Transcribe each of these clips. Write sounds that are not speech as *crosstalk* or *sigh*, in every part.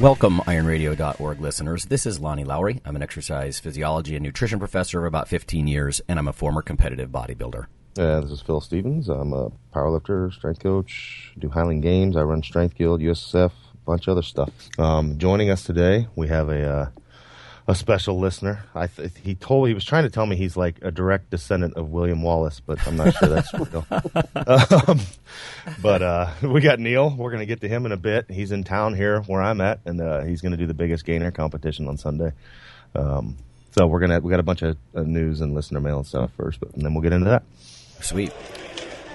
Welcome, ironradio.org listeners. This is Lonnie Lowery. I'm an exercise physiology and nutrition professor of about 15 years, and I'm a former competitive bodybuilder. Uh, this is Phil Stevens. I'm a powerlifter, strength coach, do Highland Games. I run Strength Guild, USSF, a bunch of other stuff. Um, joining us today, we have a uh, a special listener. I th- he told he was trying to tell me he's like a direct descendant of William Wallace, but I'm not sure that's real. *laughs* um, but uh, we got Neil. We're going to get to him in a bit. He's in town here where I'm at, and uh, he's going to do the biggest gainer competition on Sunday. Um, so we're gonna we got a bunch of uh, news and listener mail and stuff first, but and then we'll get into that. Sweet.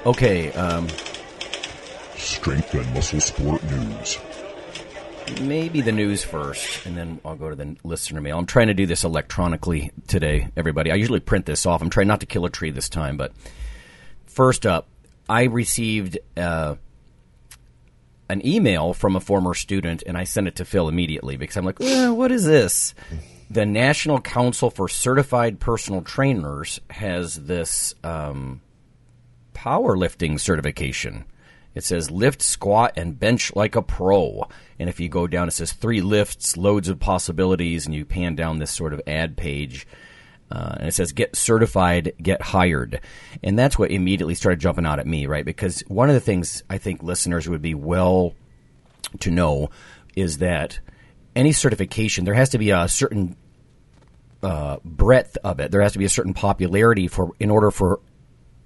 Okay, um, Strength and Muscle Sport News. Maybe the news first, and then I'll go to the listener mail. I'm trying to do this electronically today, everybody. I usually print this off. I'm trying not to kill a tree this time, but first up, I received uh, an email from a former student, and I sent it to Phil immediately because I'm like, "Eh, what is this? The National Council for Certified Personal Trainers has this um, powerlifting certification. It says lift, squat, and bench like a pro. And if you go down, it says three lifts, loads of possibilities, and you pan down this sort of ad page. Uh, and it says get certified, get hired. And that's what immediately started jumping out at me, right? Because one of the things I think listeners would be well to know is that any certification, there has to be a certain uh, breadth of it. There has to be a certain popularity for in order for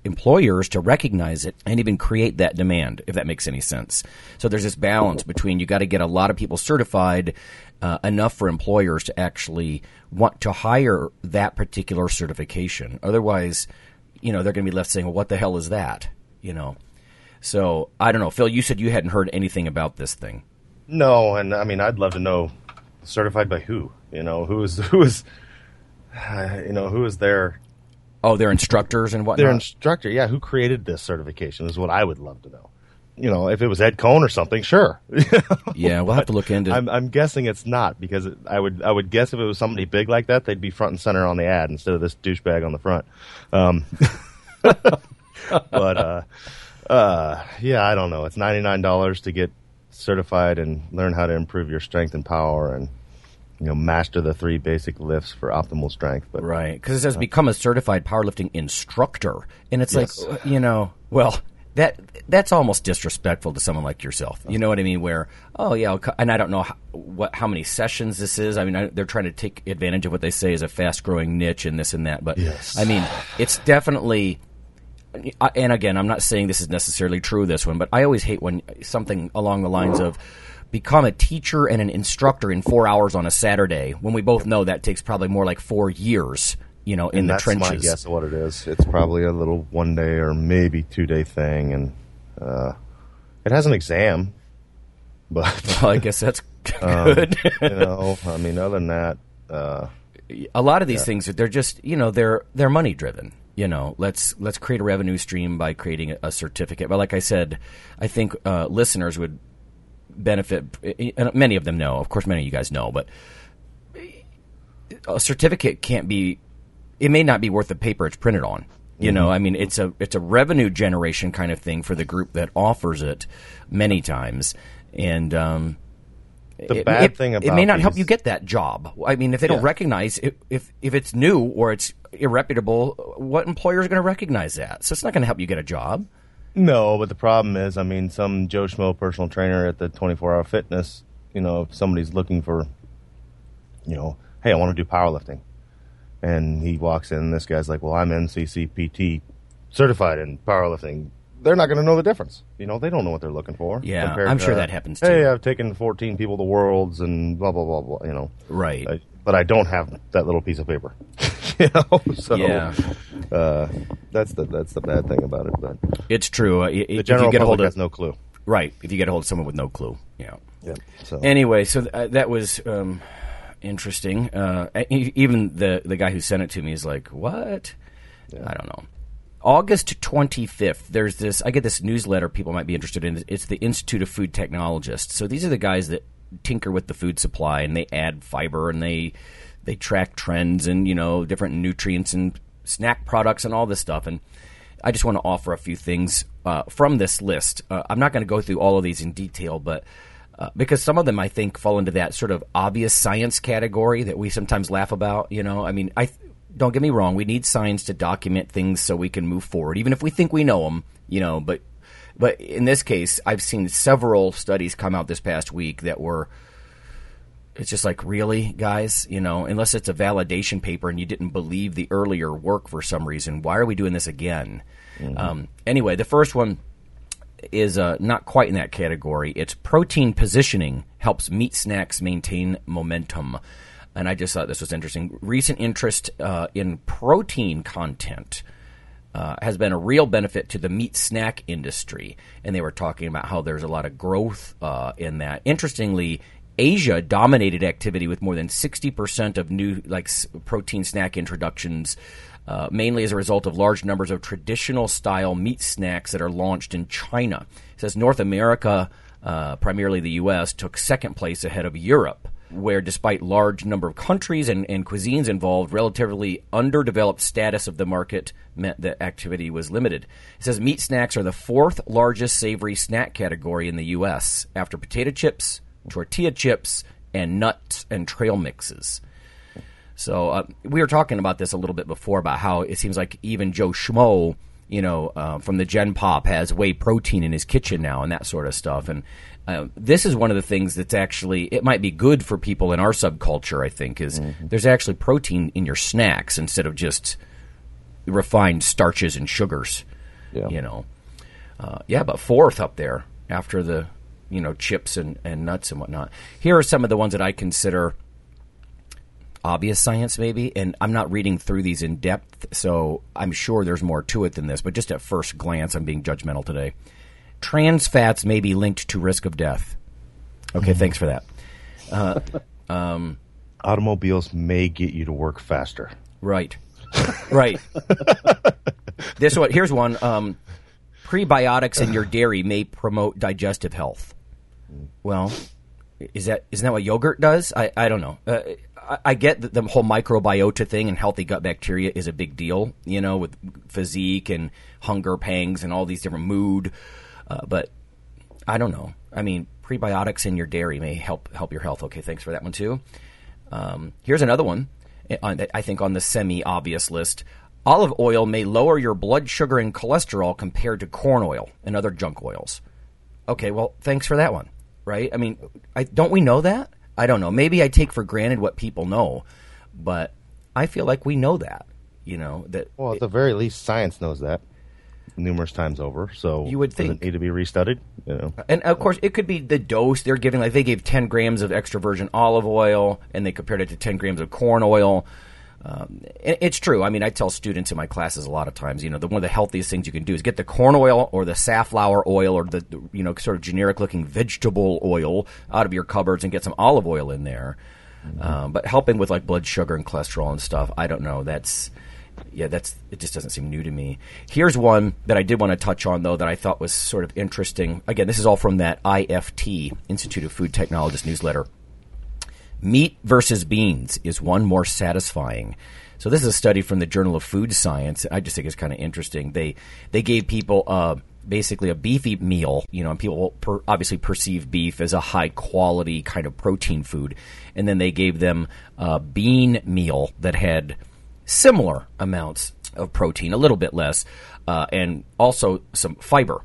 employers to recognize it and even create that demand, if that makes any sense. So there's this balance between you got to get a lot of people certified uh, enough for employers to actually want to hire that particular certification. Otherwise, you know, they're going to be left saying, well, what the hell is that? You know? So I don't know. Phil, you said you hadn't heard anything about this thing. No, and I mean, I'd love to know certified by who. You know, who is who is, *sighs* you know, who is their Oh, they're instructors and whatnot. their instructor? Yeah, who created this certification is what I would love to know. You know, if it was Ed Coan or something, sure. *laughs* yeah, we'll have to look into. I'm, I'm guessing it's not because it, I would I would guess if it was somebody big like that, they'd be front and center on the ad instead of this douchebag on the front. Um, *laughs* but uh, uh, yeah, I don't know. It's ninety nine dollars to get certified and learn how to improve your strength and power and you know master the three basic lifts for optimal strength. But Right, because it says become a certified powerlifting instructor, and it's Yes. like uh, you know, well, that that's almost disrespectful to someone like yourself. You know what I mean? Where oh yeah, and I don't know how, what how many sessions this is. I mean, I, they're trying to take advantage of what they say is a fast growing niche and this and that. But Yes. I mean, it's definitely. And again, I'm not saying this is necessarily true. This one, but I always hate when something along the lines of become a teacher and an instructor in four hours on a Saturday when we both know that takes probably more like four years. You know, in and the that's trenches. my guess of what it is. It's probably a little one day or maybe two day thing, and uh, it has an exam. *laughs* But Well, I guess that's *laughs* um, good. you know, I mean, other than that, uh, a lot of these things they're just you know they're they're money driven. You know, let's let's create a revenue stream by creating a, a certificate. But like I said, I think uh, listeners would benefit. And many of them know, of course, many of you guys know, but a certificate can't be. It may not be worth the paper it's printed on. You know, I mean, it's a it's a revenue generation kind of thing for the group that offers it many times, and um, The it, bad it- thing about it may not help you get that job. I mean, if they don't recognize if, if if it's new or it's irreputable, what employer is going to recognize that? So it's not going to help you get a job. No, but the problem is, I mean, some Joe Schmo personal trainer at the 24 hour fitness, you know, if somebody's looking for, you know, hey, I want to do powerlifting. And he walks in, and this guy's like, well, I'm NCCPT certified in powerlifting. They're not going to know the difference. You know, they don't know what they're looking for. Yeah, I'm to, sure that happens, Hey. I've taken 14 people to worlds and blah, blah, blah, blah, you know. Right. I, but I don't have that little piece of paper. *laughs* you *laughs* know, so Yeah. uh, that's the that's the bad thing about it. But It's true. Uh, the if general you get a public hold of has no clue. Right. If you get a hold of someone with no clue. Yeah. Yeah. So Anyway, so th- uh, that was um, interesting. Uh, even the the guy who sent it to me is like, "What?" I don't know. August 25th, there's this, I get this newsletter people might be interested in. It's the Institute of Food Technologists. So these are the guys that tinker with the food supply and they add fiber and they, they track trends and, you know, different nutrients and snack products and all this stuff. And I just want to offer a few things uh, from this list. Uh, I'm not going to go through all of these in detail, but uh, because some of them I think fall into that sort of obvious science category that we sometimes laugh about. You know, I mean, I don't get me wrong, we need science to document things so we can move forward, even if we think we know them. You know, but but in this case, I've seen several studies come out this past week that were. It's just like, really, guys? You know, unless it's a validation paper and you didn't believe the earlier work for some reason, why are we doing this again? Um, anyway, the first one is uh, not quite in that category. It's protein positioning helps meat snacks maintain momentum. And I just thought this was interesting. Recent interest uh, in protein content uh, has been a real benefit to the meat snack industry. And they were talking about how there's a lot of growth uh, in that. Interestingly, Asia dominated activity with more than 60% of new like protein snack introductions, uh, mainly as a result of large numbers of traditional style meat snacks that are launched in China. It says North America, uh, primarily the U.S., took second place ahead of Europe where despite large number of countries and, and cuisines involved, relatively underdeveloped status of the market meant that activity was limited. It says meat snacks are the fourth largest savory snack category in the U.S. after potato chips, tortilla chips, and nuts and trail mixes. So uh, we were talking about this a little bit before about how it seems like even Joe Schmo, you know, uh, from the Gen Pop has whey protein in his kitchen now and that sort of stuff. And uh, this is one of the things that's actually it might be good for people in our subculture. I think is there's actually protein in your snacks instead of just refined starches and sugars. Yeah. You know, uh, yeah, but fourth up there after the you know chips and, and nuts and whatnot. Here are some of the ones that I consider obvious science, maybe. And I'm not reading through these in depth, so I'm sure there's more to it than this. But just at first glance, I'm being judgmental today. Trans fats may be linked to risk of death. Okay, mm-hmm. thanks for that. *laughs* Uh, um, automobiles may get you to work faster. Right. right. this one here's one. Um, prebiotics in your dairy may promote digestive health. Well, is that isn't that what yogurt does? I, I don't know. Uh, I, get that the whole microbiota thing and healthy gut bacteria is a big deal, you know, with physique and hunger pangs and all these different mood. Uh, but I don't know. I mean, prebiotics in your dairy may help help your health. Okay, thanks for that one too. Um, here's another one. uh, I think on the semi-obvious list. Olive oil may lower your blood sugar and cholesterol compared to corn oil and other junk oils. Okay, well, thanks for that one. Right? I mean, I, don't we know that? I don't know. Maybe I take for granted what people know, but I feel like we know that. You know that. Well, at the very least, science knows that numerous times over. So You would think. it need to be restudied. You know, And of course, it could be the dose they're giving. Like they gave 10 grams of extra virgin olive oil, and they compared it to 10 grams of corn oil. Um, it's true. I mean, I tell students in my classes a lot of times, you know, the, one of the healthiest things you can do is get the corn oil or the safflower oil or the, the you know sort of generic looking vegetable oil out of your cupboards and get some olive oil in there. Um, but helping with like blood sugar and cholesterol and stuff, I don't know. That's yeah, that's it. Just doesn't seem new to me. Here's one that I did want to touch on though that I thought was sort of interesting. Again, this is all from that IFT Institute of Food Technologists newsletter. Meat versus beans is one more satisfying. So this is a study from the Journal of Food Science. I just think it's kind of interesting. They they gave people uh, basically a beefy meal, you know, and people per, obviously perceive beef as a high quality kind of protein food, and then they gave them a bean meal that had similar amounts of protein, a little bit less, uh, and also some fiber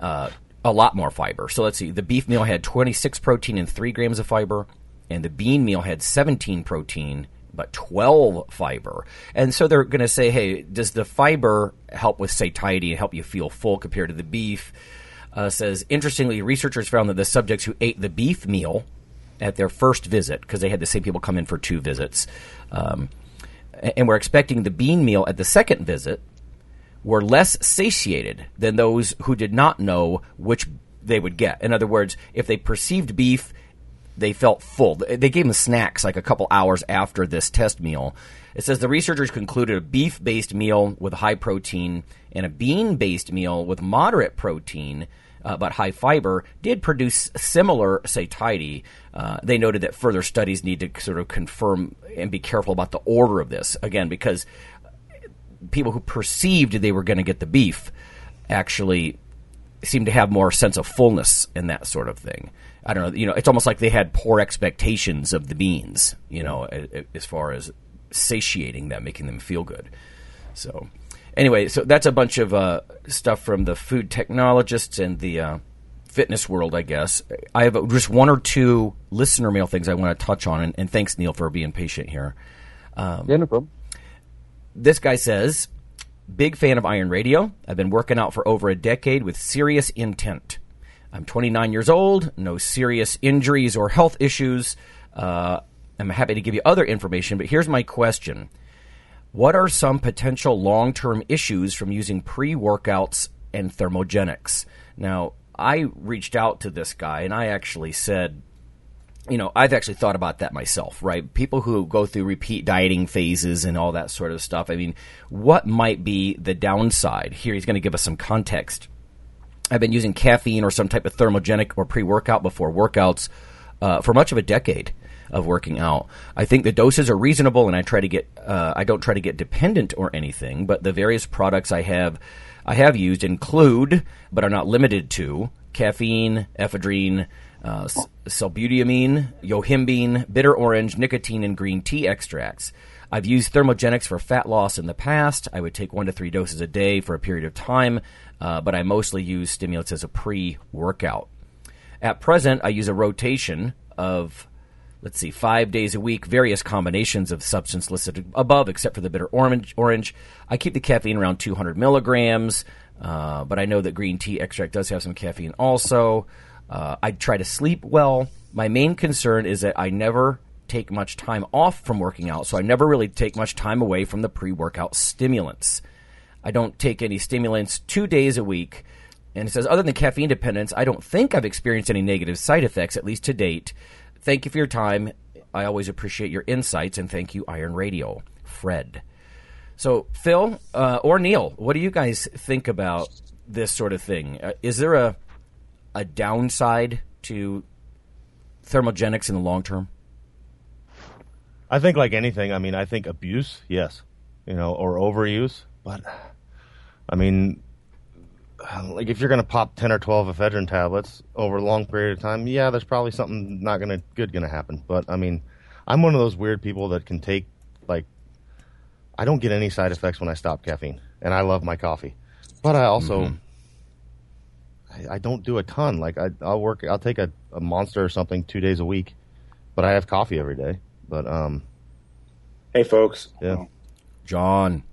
uh, a lot more fiber. So let's see. The beef meal had 26 protein and 3 grams of fiber, and the bean meal had 17 protein but 12 fiber. And so they're going to say, hey, does the fiber help with satiety and help you feel full compared to the beef? Uh, says, interestingly, researchers found that the subjects who ate the beef meal at their first visit, because they had the same people come in for two visits, um, and were expecting the bean meal at the second visit, were less satiated than those who did not know which they would get. In other words, if they perceived beef, they felt full. They gave them snacks like a couple hours after this test meal. It says the researchers concluded a beef based meal with high protein and a bean based meal with moderate protein. Uh, but high fiber did produce similar satiety. Uh, they noted that further studies need to sort of confirm and be careful about the order of this. Again, because people who perceived they were going to get the beef actually seemed to have more sense of fullness and that sort of thing. I don't know. You know, it's almost like they had poor expectations of the beans. You know, as far as satiating them, making them feel good. So, anyway, so that's a bunch of uh, stuff from the food technologists and the uh, fitness world, I guess. I have just one or two listener mail things I want to touch on, and, and thanks, Neil, for being patient here. Um, yeah, no problem. This guy says, Big fan of Iron Radio. I've been working out for over a decade with serious intent. I'm 29 years old, no serious injuries or health issues. Uh, I'm happy to give you other information, but here's my question What are some potential long term issues from using pre workouts and thermogenics? Now, I reached out to this guy and I actually said, you know, I've actually thought about that myself, right? People who go through repeat dieting phases and all that sort of stuff. I mean, what might be the downside? Here, he's going to give us some context. I've been using caffeine or some type of thermogenic or pre workout before workouts uh, for much of a decade of working out. I think the doses are reasonable, and I try to get uh, I don't try to get dependent or anything. But the various products I have I have used include, but are not limited to, caffeine, ephedrine, uh, sibutramine, yohimbine, bitter orange, nicotine, and green tea extracts. I've used thermogenics for fat loss in the past. I would take one to three doses a day for a period of time, uh, but I mostly use stimulants as a pre workout. At present, I use a rotation of, let's see, five days a week, various combinations of substance listed above, except for the bitter orange. orange. I keep the caffeine around 200 milligrams, uh, but I know that green tea extract does have some caffeine also. Uh, I try to sleep well. My main concern is that I never take much time off from working out, so I never really take much time away from the pre workout stimulants. I don't take any stimulants two days a week. And it says, other than caffeine dependence, I don't think I've experienced any negative side effects, at least to date. Thank you for your time. I always appreciate your insights, and thank you, Iron Radio. Fred. So, Phil uh, or Neil, what do you guys think about this sort of thing? Uh, is there a a downside to thermogenics in the long term? I think, like anything, I mean, I think abuse, yes, you know, or overuse. But I mean, like if you're going to pop ten or twelve ephedrine tablets over a long period of time, yeah, there's probably something not going to good going to happen. But I mean, I'm one of those weird people that can take like I don't get any side effects when I stop caffeine, and I love my coffee, but I also. Mm-hmm. I, I, don't do a ton. Like I, will work. I'll take a, a monster or something two days a week, but I have coffee every day. But um, hey, folks. Yeah, John.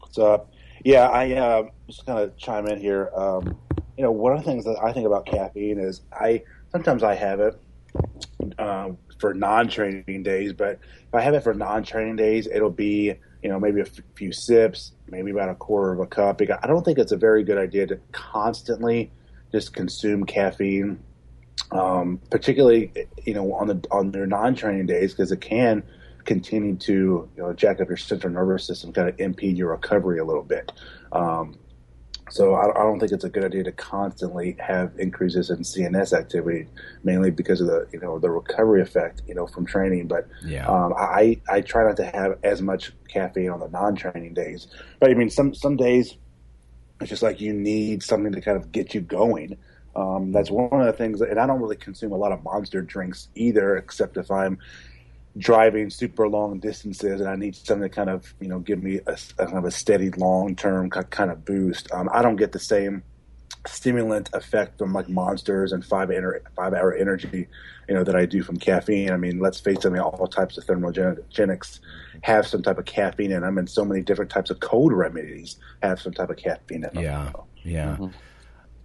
What's up? Yeah, I uh, just kind of chime in here. Um, you know, one of the things that I think about caffeine is I sometimes I have it um, for non-training days, but if I have it for non-training days, it'll be you know maybe a f- few sips, maybe about a quarter of a cup. I don't think it's a very good idea to constantly just consume caffeine, um, particularly you know on the on their non-training days because it can continue to you know jack up your central nervous system, kind of impede your recovery a little bit. Um, so I, I, don't think it's a good idea to constantly have increases in CNS activity, mainly because of the you know the recovery effect you know from training. But yeah. um, I I try not to have as much caffeine on the non-training days. But I mean some some days it's just like you need something to kind of get you going. Um, that's one of the things, and I don't really consume a lot of monster drinks either, except if I'm driving super long distances and I need something to kind of you know give me a, a kind of a steady long term kind of boost. Um, I don't get the same stimulant effect from like monsters and five inter- five hour energy, you know, that I do from caffeine. I mean, let's face it, I mean, all types of thermogenics have some type of caffeine in them, and so many different types of cold remedies have some type of caffeine in them. Yeah, yeah. Mm-hmm.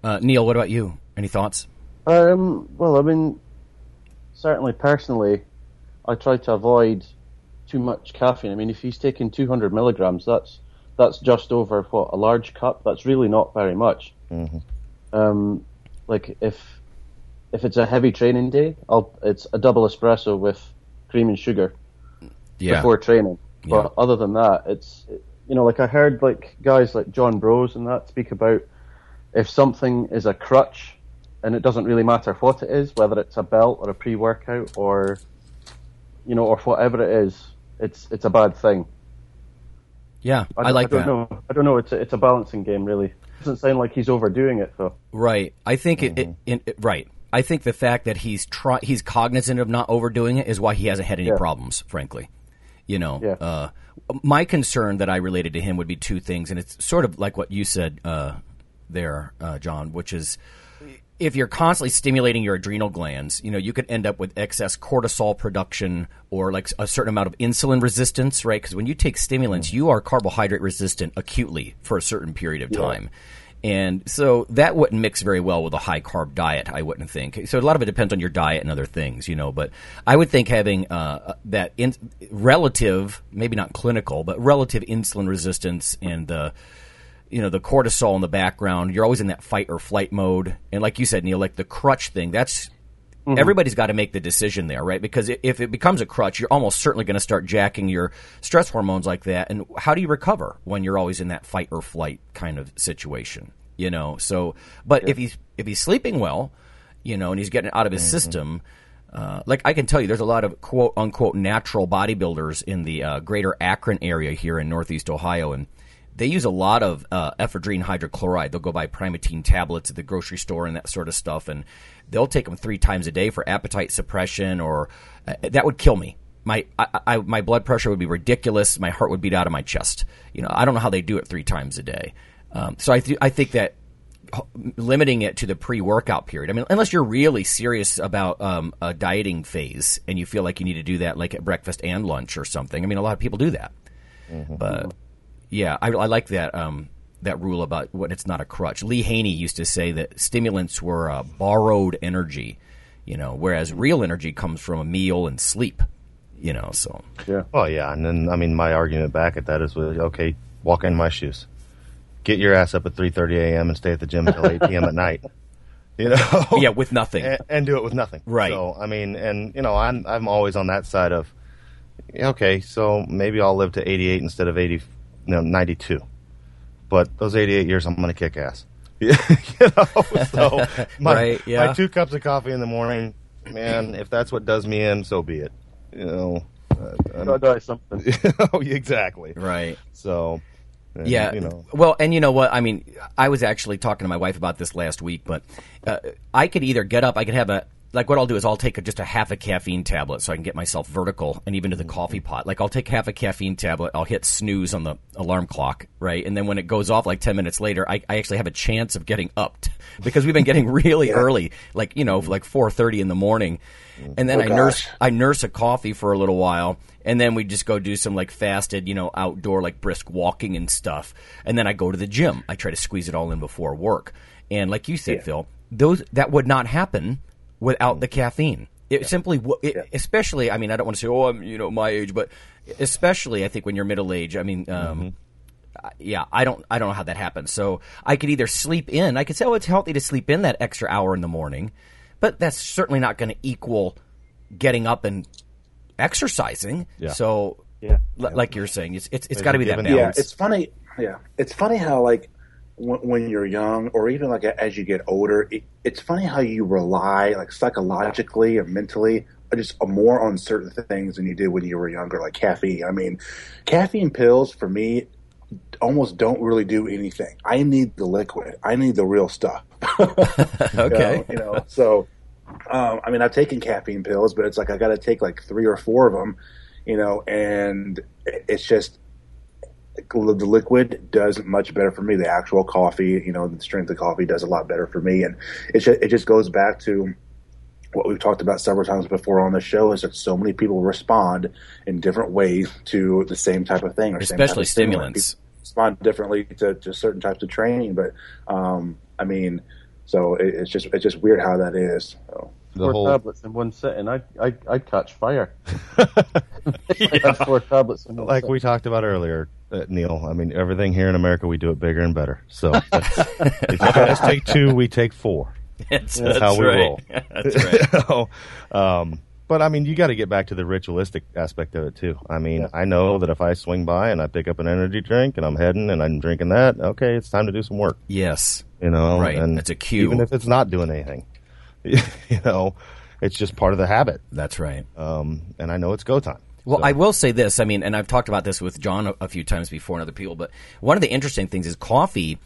Uh, Neil, what about you? Any thoughts? Um, well, I mean, certainly personally, I try to avoid too much caffeine. I mean, if he's taking 200 milligrams, that's that's just over what a large cup. That's really not very much. Mm-hmm. Um, like if if it's a heavy training day, I'll it's a double espresso with cream and sugar Yeah. before training. But Yeah. other than that, it's you know like I heard like guys like John Broz and that speak about if something is a crutch and it doesn't really matter what it is, whether it's a belt or a pre-workout or you know or whatever it is, it's it's a bad thing. Yeah, I, don't- like I don't that. Know. I don't know. It's a, it's a balancing game, really. It doesn't sound like he's overdoing it, though. Right. I think it, it, it, it- right. I think the fact that he's try, he's cognizant of not overdoing it is why he hasn't had any Yeah. problems, frankly. You know, Yeah. uh, my concern that I related to him would be two things, and it's sort of like what you said uh, there, uh, John, which is if you're constantly stimulating your adrenal glands, you know, you could end up with excess cortisol production or like a certain amount of insulin resistance, right? Because when you take stimulants, you are carbohydrate resistant acutely for a certain period of time. And so that wouldn't mix very well with a high carb diet, I wouldn't think. So a lot of it depends on your diet and other things, you know. But I would think having uh, that in, relative, maybe not clinical, but relative insulin resistance and the you know the cortisol in the background you're always in that fight or flight mode. And like you said neil like the crutch thing that's everybody's got to make the decision there right? Because if it becomes a crutch you're almost certainly going to start jacking your stress hormones like that. And how do you recover when you're always in that fight or flight kind of situation you know? So but if he's if he's sleeping well you know and he's getting it out of his system uh, like I can tell you, there's a lot of quote unquote natural bodybuilders in the uh, greater Akron area here in Northeast Ohio, and they use a lot of uh, ephedrine hydrochloride. They'll go buy Primatene tablets at the grocery store and that sort of stuff, and they'll take them three times a day for appetite suppression. Or uh, that would kill me. My I, I, my blood pressure would be ridiculous. My heart would beat out of my chest. You know, I don't know how they do it three times a day. Um, so I th- I think that limiting it to the pre-workout period. I mean, unless you're really serious about um, a dieting phase and you feel like you need to do that, like at breakfast and lunch or something. I mean, a lot of people do that, but yeah, I, I like that um, that rule about when it's not a crutch. Lee Haney used to say that stimulants were uh, borrowed energy, you know, whereas real energy comes from a meal and sleep. You know, so Yeah. Oh yeah, and then I mean, my argument back at that is, well, okay, walk in my shoes, get your ass up at three thirty a.m. and stay at the gym until eight p.m. at night. *laughs* You know, *laughs* yeah, with nothing. and, and do it with nothing. Right. So I mean, and you know, I'm I'm always on that side of, okay, so maybe I'll live to 88 instead of 80, no, 92. But those 88 years, I'm going to kick ass. *laughs* *laughs* you know, so *laughs* my, Right, yeah. my two cups of coffee in the morning, man, if that's what does me in, so be it. You know, uh, I'm- die something. oh, exactly. right. So, and, Yeah. you know, Well, and you know what? I mean, I was actually talking to my wife about this last week, but uh, I could either get up, I could have a like what I'll do is I'll take a, just a half a caffeine tablet so I can get myself vertical and even to the coffee mm-hmm. pot. Like I'll take half a caffeine tablet, I'll hit snooze on the alarm clock, right? And then when it goes off like 10 minutes later, I, I actually have a chance of getting upped *laughs* because we've been getting really early, like, you know, mm-hmm. like 4:30 in the morning. Mm-hmm. And then Oh, I nurse. I nurse a coffee for a little while, and then we just go do some like fasted, you know, outdoor like brisk walking and stuff. And then I go to the gym. I try to squeeze it all in before work. And like you said, Phil, those that would not happen without the caffeine. It simply, w- it, especially. I mean, I don't want to say, oh, I'm you know my age, but especially I think when you're middle age. I mean. Um, I- yeah, I don't, I don't know how that happens. So I could either sleep in. I could say, oh, it's healthy to sleep in that extra hour in the morning, but that's certainly not going to equal getting up and exercising. Yeah. So, Yeah. li- like you're saying, it's it's, it's There's got to be that give balance. Yeah, it's funny. Yeah, it's funny how like when, you're young, or even like as you get older, it, it's funny how you rely like psychologically or mentally just more on certain things than you did when you were younger, like caffeine. I mean, caffeine pills for me almost don't really do anything. I need the liquid. I need the real stuff. *laughs* okay. You know, you know, so um, I mean, I've taken caffeine pills, but it's like I got to take like three or four of them, you know, and it's just the liquid does much better for me. The actual coffee, you know, the strength of coffee does a lot better for me, and it just, it just goes back to what we've talked about several times before on the show is that so many people respond in different ways to the same type of thing, or Especially stimulants. Respond differently to, to certain types of training, but um, I mean, so it, it's just it's just weird how that is. So. The four whole tablets in one sitting, I I I'd catch fire. *laughs* I had four tablets in one like sitting. we talked about earlier, uh, Neil. I mean, everything here in America, we do it bigger and better. So *laughs* that's, if you guys take two, we take four. *laughs* That's, That's how we right. roll. That's right. So, um, but I mean, you got to get back to the ritualistic aspect of it too. I mean, I know that if I swing by and I pick up an energy drink and I'm heading and I'm drinking that, okay, it's time to do some work. Yes. You know, Right. And That's a cue. Even if it's not doing anything, *laughs* you know, it's just part of the habit. That's right. Um, and I know it's go time. Well, So- I will say this. I mean, and I've talked about this with John a, a few times before and other people, but one of the interesting things is coffee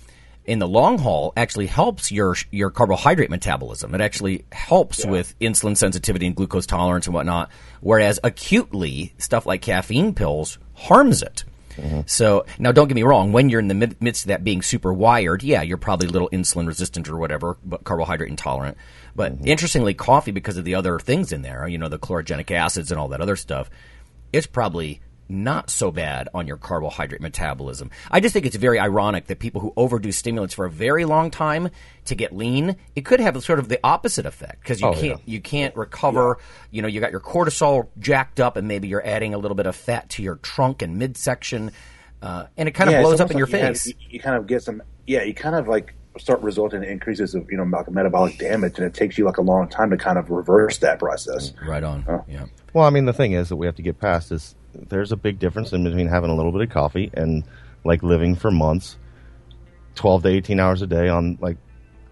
in the long haul actually helps your your carbohydrate metabolism. It actually helps with insulin sensitivity and glucose tolerance and whatnot. Whereas acutely, stuff like caffeine pills harms it. Mm-hmm. So now, don't get me wrong. When you're in the midst of that being super wired, yeah, you're probably a little insulin resistant or whatever, but carbohydrate intolerant. But mm-hmm. interestingly, coffee because of the other things in there, you know, the chlorogenic acids and all that other stuff, it's probably not so bad on your carbohydrate metabolism. I just think it's very ironic that people who overdo stimulants for a very long time to get lean, it could have sort of the opposite effect because you Oh, can't you can't recover. You know, you got your cortisol jacked up, and maybe you're adding a little bit of fat to your trunk and midsection, uh, and it kind of Yeah, it's blows up in almost your like face. You, you kind of get some, yeah, you kind of like start resulting in increases of you know like metabolic damage, and it takes you like a long time to kind of reverse that process. right on. Oh. Yeah. Well, I mean, the thing is that we have to get past is there's a big difference in between having a little bit of coffee and like living for months, twelve to eighteen hours a day on like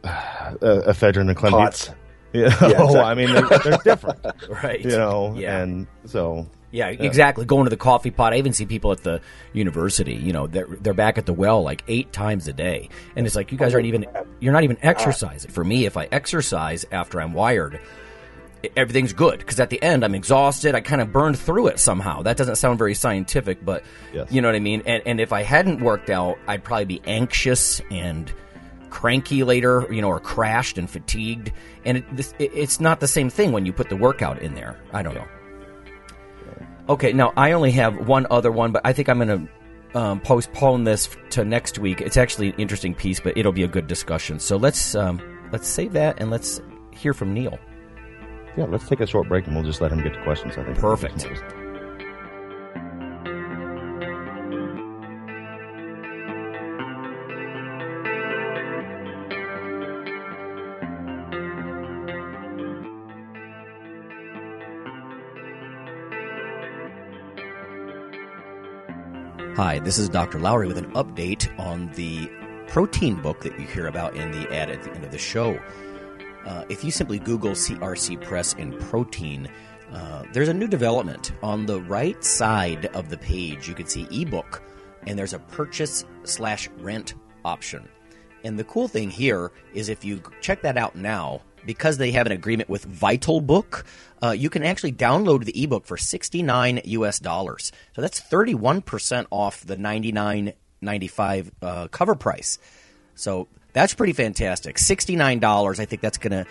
uh, *sighs* ephedrine and clenbuterol. Pots. *laughs* You know, exactly. I mean, they're, they're different, *laughs* Right. you know, Yeah. and so Yeah, exactly. Going to the coffee pot. I even see people at the university. You know, they're they're back at the well like eight times a day, and it's like you guys aren't even. You're not even exercising. For me, if I exercise after I'm wired, everything's good because at the end I'm exhausted. I kind of burned through it somehow. That doesn't sound very scientific, but Yes. you know what I mean. And and if I hadn't worked out, I'd probably be anxious and cranky later, you know, or crashed and fatigued. And it, this, it, it's not the same thing when you put the workout in there. I don't know. Okay, now I only have one other one, but I think I'm going to um, postpone this to next week. It's actually an interesting piece, but it'll be a good discussion. So let's um, let's save that and let's hear from Neil. Yeah. Let's take a short break and we'll just let him get to questions. I think Perfect. Hi, this is Dr. Lowery with an update on the protein book that you hear about in the ad at the end of the show. Uh, if you simply Google CRC Press and protein, uh, there's a new development. On the right side of the page, you can see ebook, and there's a purchase slash rent option. And the cool thing here is if you check that out now, because they have an agreement with VitalBook, uh, you can actually download the ebook for 69 US dollars. So that's 31% off the 99.95 uh, cover price. So that's pretty fantastic. $69, I think that's going to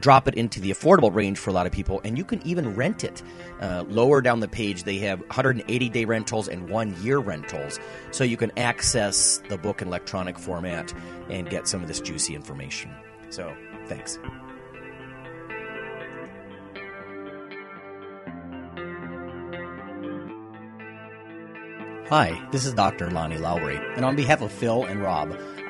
drop it into the affordable range for a lot of people, and you can even rent it. Uh, lower down the page, they have 180 day rentals and one year rentals, so you can access the book in electronic format and get some of this juicy information. So, thanks. Hi, this is Dr. Lonnie Lowery, and on behalf of Phil and Rob,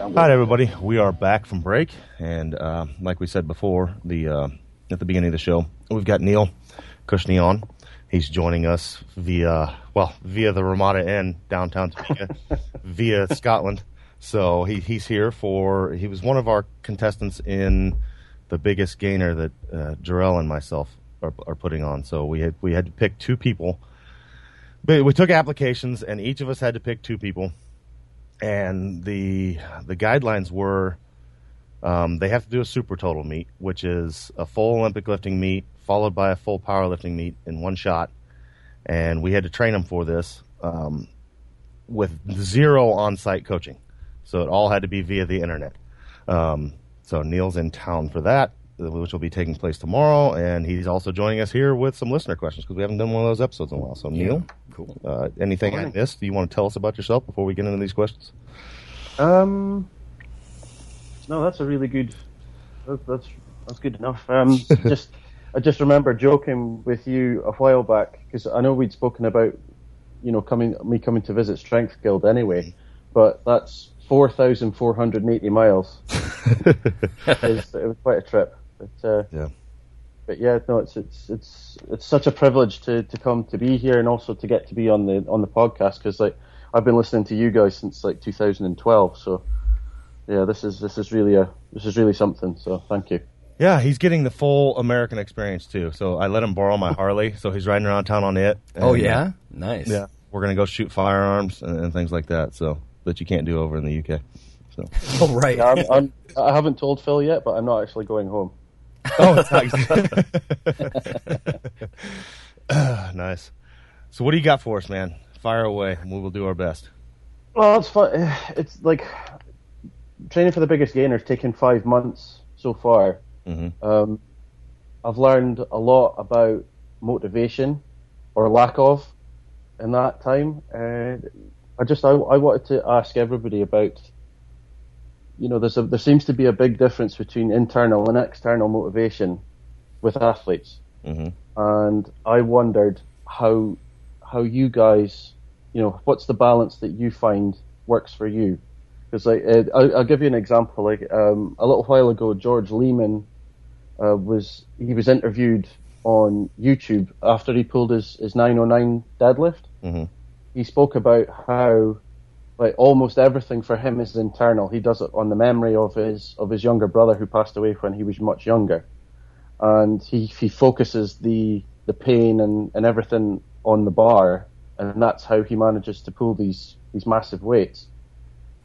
All right, everybody. We are back from break, and uh, like we said before, the uh, at the beginning of the show, we've got Neil Cushney on. He's joining us via well via the Ramada Inn downtown Topeka, *laughs* via Scotland. So he, he's here for he was one of our contestants in the biggest gainer that uh, Jarrell and myself are, are putting on. So we had we had to pick two people. But we took applications, and each of us had to pick two people and the the guidelines were um, they have to do a super total meet, which is a full Olympic lifting meet followed by a full powerlifting meet in one shot. And we had to train them for this um, with zero on-site coaching, so it all had to be via the internet. Um, so Neil's in town for that, which will be taking place tomorrow, and he's also joining us here with some listener questions because we haven't done one of those episodes in a while. So Neil, Cool. uh, anything I missed? Do you want to tell us about yourself before we get into these questions? Um, no, that's a really good. That, that's that's good enough. Um, *laughs* just I just remember joking with you a while back because I know we'd spoken about, you know, coming me coming to visit Strength Guild anyway, but that's four thousand four hundred and eighty miles. *laughs* It's- it was quite a trip. But, uh, Yeah. but yeah, no, it's it's it's it's such a privilege to, to come to be here and also to get to be on the on the podcast because like I've been listening to you guys since like 2012. So yeah, this is this is really a this is really something. So thank you. Yeah, he's getting the full American experience too. So I let him borrow my *laughs* Harley, so he's riding around town on it. Oh And, uh, yeah, nice. yeah. We're gonna go shoot firearms and, and things like that. So that you can't do over in the UK. So *laughs* Oh right. Yeah, I'm, I'm, I haven't told Phil yet, but I'm not actually going home. *laughs* oh, it's nice. *laughs* *sighs* nice. So what do you got for us, man? Fire away, and we will do our best. Well, it's fun. *sighs* It's like training for the biggest gainers taken five months so far. Mhm. Um, I've learned a lot about motivation or lack of in that time. And I just I, I wanted to ask everybody about. You know, there's a, there seems to be a big difference between internal and external motivation with athletes hmm and I wondered how how you guys, you know, what's the balance that you find works for you? Because like, uh, I'll, I'll give you an example. Like um, a little while ago, George Leeman uh, was he was interviewed on YouTube after he pulled his his 909 deadlift. Mhm. He spoke about how like almost everything for him is internal. He does it on the memory of his of his younger brother who passed away when he was much younger and he he focuses the the pain and, and everything on the bar, and that's how he manages to pull these these massive weights.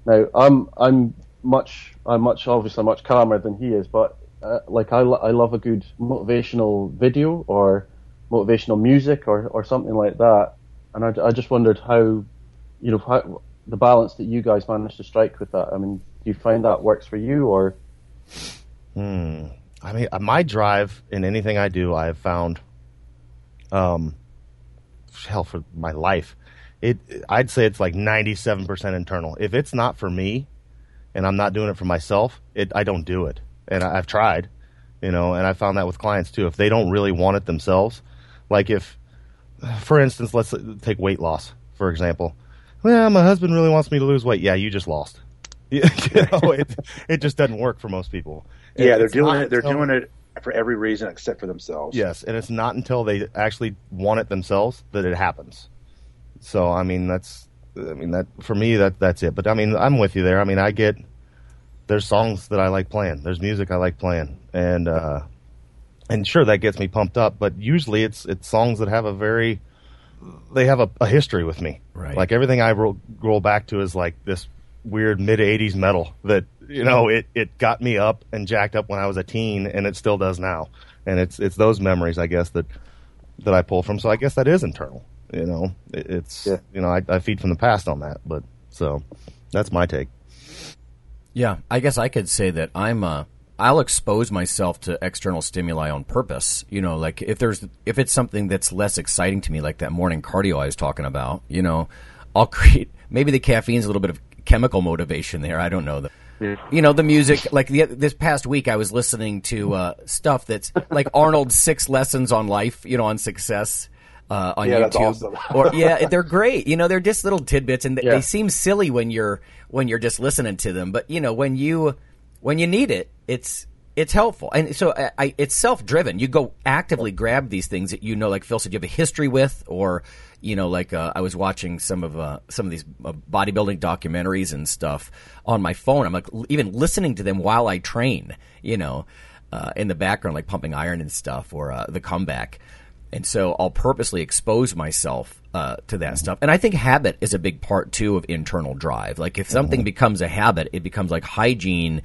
Now I'm I'm much I'm much obviously much calmer than he is, but uh, like I I love a good motivational video or motivational music or or something like that, and I, I just wondered how you know how, the balance that you guys managed to strike with that. I mean, do you find that works for you or? Hmm. I mean, uh, my drive in anything I do, I have found, um, hell, for my life, it. I'd say it's like ninety-seven percent internal. If it's not for me, and I'm not doing it for myself, it I don't do it. And I, I've tried, you know, and I found that with clients too. If they don't really want it themselves, like if, for instance, let's take weight loss for example. Well, my husband really wants me to lose weight. Yeah, you just lost. *laughs* you know, it it just doesn't work for most people. Yeah, they're doing it. They're doing it for every reason except for themselves. Yes, and it's not until they actually want it themselves that it happens. So I mean that's I mean that for me that that's it. But I mean I'm with you there. I mean I get there's songs that I like playing. There's music I like playing, and uh, and sure that gets me pumped up. But usually it's it's songs that have a very they have a, a history with me. Right. Like everything I roll, roll back to is like this weird mid '80s metal that you know it it got me up and jacked up when I was a teen, and it still does now. And it's it's those memories, I guess, that that I pull from. So I guess that is internal. You know, it, it's Yeah. you know I, I feed from the past on that. But so that's my take. Yeah, I guess I could say that I'm uh I'll expose myself to external stimuli on purpose. You know, like if there's if it's something that's less exciting to me, like that morning cardio I was talking about, you know, I'll *laughs* create maybe the caffeine's a little bit of chemical motivation there. I don't know. The, You know, the music, like the, this past week, I was listening to uh, stuff that's like Arnold's six lessons on life, you know, on success. uh, on Yeah, that's YouTube. awesome. or *laughs* yeah, they're great. You know, they're just little tidbits, and th- Yeah. they seem silly when you're when you're just listening to them. But you know, when you when you need it, it's it's helpful, and so I, I, it's self driven. You go actively grab these things that you know, like Phil said, you have a history with, or you know, like uh, I was watching some of uh, some of these uh, bodybuilding documentaries and stuff on my phone. I'm like l- even listening to them while I train. You know, uh, in the background, like pumping iron and stuff, or uh, the comeback. And so I'll purposely expose myself uh, to that stuff. And I think habit is a big part too of internal drive. Like if something becomes a habit, it becomes like hygiene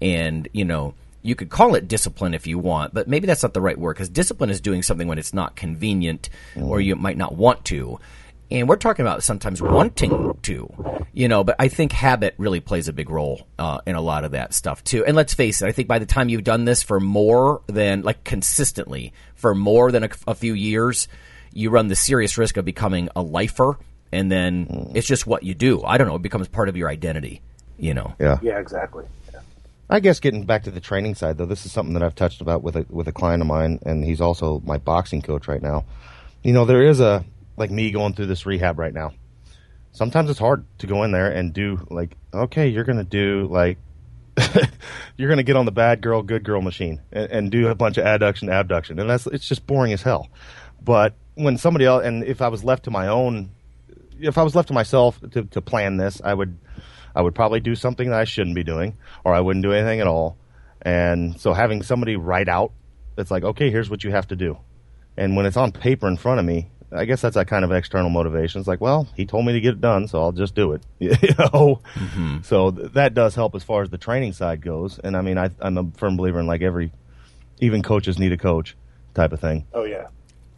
and, you know, you could call it discipline if you want, but maybe that's not the right word because discipline is doing something when it's not convenient or you might not want to. And we're talking about sometimes wanting to, you know, but I think habit really plays a big role uh, in a lot of that stuff too. And let's face it, I think by the time you've done this for more than, like consistently, for more than a, a few years, you run the serious risk of becoming a lifer. And then it's just what you do. I don't know, it becomes part of your identity, you know. Yeah. Yeah, exactly. I guess getting back to the training side, though, this is something that I've touched about with a with a client of mine, and he's also my boxing coach right now. You know, there is a like me going through this rehab right now. Sometimes it's hard to go in there and do like, okay, you're gonna do like, *laughs* you're gonna get on the bad girl, good girl machine and, and do a bunch of adduction, abduction, and that's it's just boring as hell. But when somebody else, and if I was left to my own, if I was left to myself to, to plan this, I would I would probably do something that I shouldn't be doing, or I wouldn't do anything at all. And so having somebody write out, it's like, okay, here's what you have to do. And when it's on paper in front of me, I guess that's that kind of external motivation. It's like, well, he told me to get it done, so I'll just do it. *laughs* you know, so th- that does help as far as the training side goes. And I mean, I, I'm a firm believer in like every, even coaches need a coach type of thing. Oh yeah.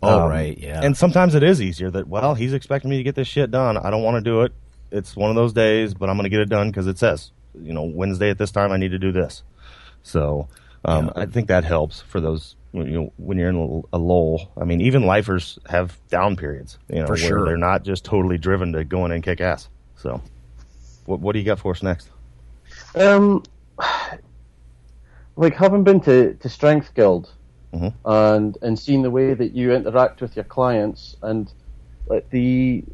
Oh, Um, right, yeah. And sometimes it is easier that, well, he's expecting me to get this shit done. I don't want to do it. It's one of those days, but I'm going to get it done because it says, you know, Wednesday at this time, I need to do this. So um, I think that helps for those, you know, when you're in a lull. I mean, even lifers have down periods, you know, For where sure. they're not just totally driven to going and kick ass. So what, what do you got for us next? Um, like having been to, to Strength Guild Mhm. and and seeing the way that you interact with your clients and like the,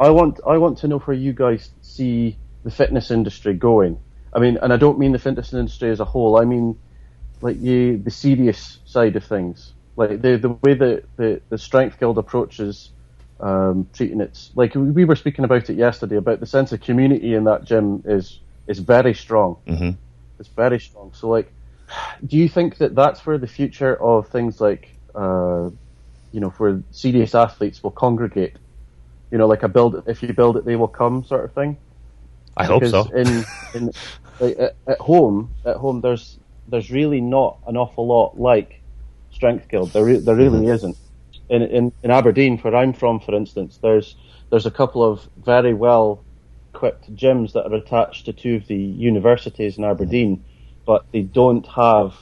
I want I want to know where you guys see the fitness industry going. I mean, and I don't mean the fitness industry as a whole. I mean, like you, the serious side of things, like the the way that the the Strength Guild approaches um, treating it. Like we were speaking about it yesterday about the sense of community in that gym is is very strong. Mm-hmm. It's very strong. So like, do you think that that's where the future of things like, uh, you know, where serious athletes will congregate? You know, like a build. If you build it, they will come, sort of thing. I hope Because so. in, in like, at, at home, at home, there's there's really not an awful lot like Strength Guild. There re- there really Mm-hmm. isn't. In, in in Aberdeen, where I'm from, for instance, there's there's a couple of very well equipped gyms that are attached to two of the universities in Aberdeen, but they don't have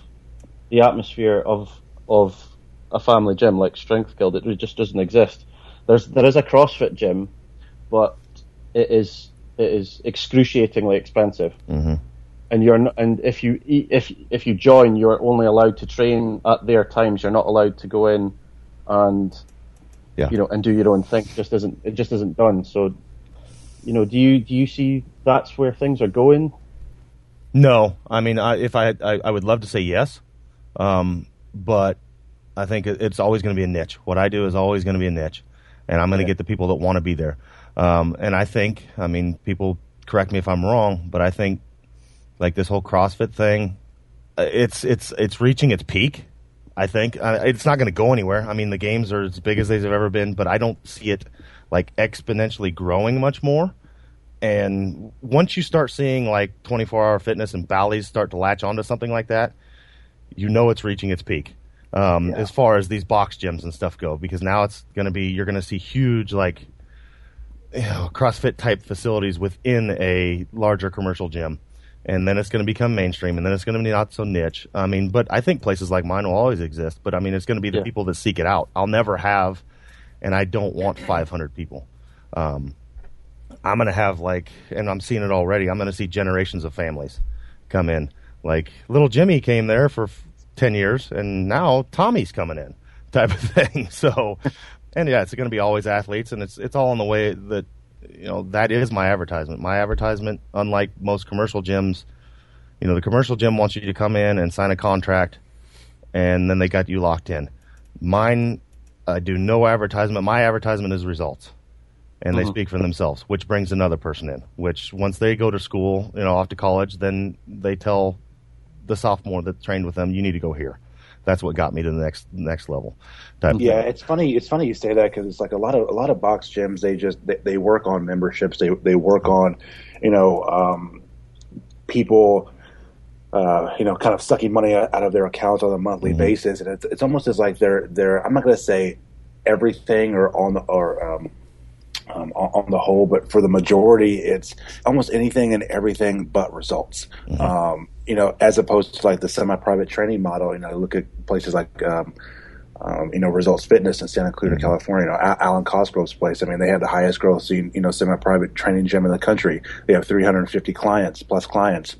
the atmosphere of of a family gym like Strength Guild. It just doesn't exist. There's there is a CrossFit gym, but it is it is excruciatingly expensive. Mm-hmm. And you're not, and if you if if you join, you're only allowed to train at their times. You're not allowed to go in and Yeah. you know and do your own thing. It just isn't it just isn't done. So you know, do you do you see that's where things are going? No, I mean, I, if I, I I would love to say yes, um, but I think it's always going to be a niche. What I do is always going to be a niche, and I'm going to get the people that want to be there. Um, and I think, I mean, people correct me if I'm wrong, but I think like this whole CrossFit thing, uh, it's it's it's reaching its peak. I think uh, it's not going to go anywhere. I mean, the games are as big as they've ever been, but I don't see it like exponentially growing much more. And once you start seeing like 24 hour fitness and Bally's start to latch onto something like that, you know it's reaching its peak. Um, As far as these box gyms and stuff go, because now it's going to be, you're going to see huge like you know, CrossFit type facilities within a larger commercial gym. And then it's going to become mainstream and then it's going to be not so niche. I mean, but I think places like mine will always exist, but I mean, it's going to be the Yeah. people that seek it out. I'll never have, and I don't want 500 people. Um, I'm going to have like, and I'm seeing it already. I'm going to see generations of families come in. Like little Jimmy came there for 10 years and now Tommy's coming in type of *laughs* thing. So, and yeah, it's going to be always athletes, and it's it's all in the way that you know that is my advertisement. My advertisement, unlike most commercial gyms, you know, the commercial gym wants you to come in and sign a contract, and then they got you locked in. Mine, I do no advertisement. My advertisement is results, and they mm-hmm. speak for themselves, which brings another person in. Which once they go to school, you know, off to college, then they tell the sophomore that trained with them, you need to go here. That's what got me to the next next level. Yeah, thing. it's funny. It's funny you say that because it's like a lot of a lot of box gyms. They just they, they work on memberships. They they work on, you know, um, people, uh, you know, kind of sucking money out of their accounts on a monthly basis, and it's it's almost as like they're they're. I'm not going to say everything or on the or um, um, on, on the whole, but for the majority, it's almost anything and everything but results. Um, you know, as opposed to like the semi-private training model. You know, look at places like. Um, um, you know, Results Fitness in Santa Clara, California. You know, Al- Alwyn Cosgrove's place. I mean, they have the highest grossing, you know, semi-private training gym in the country. They have 350 clients plus clients.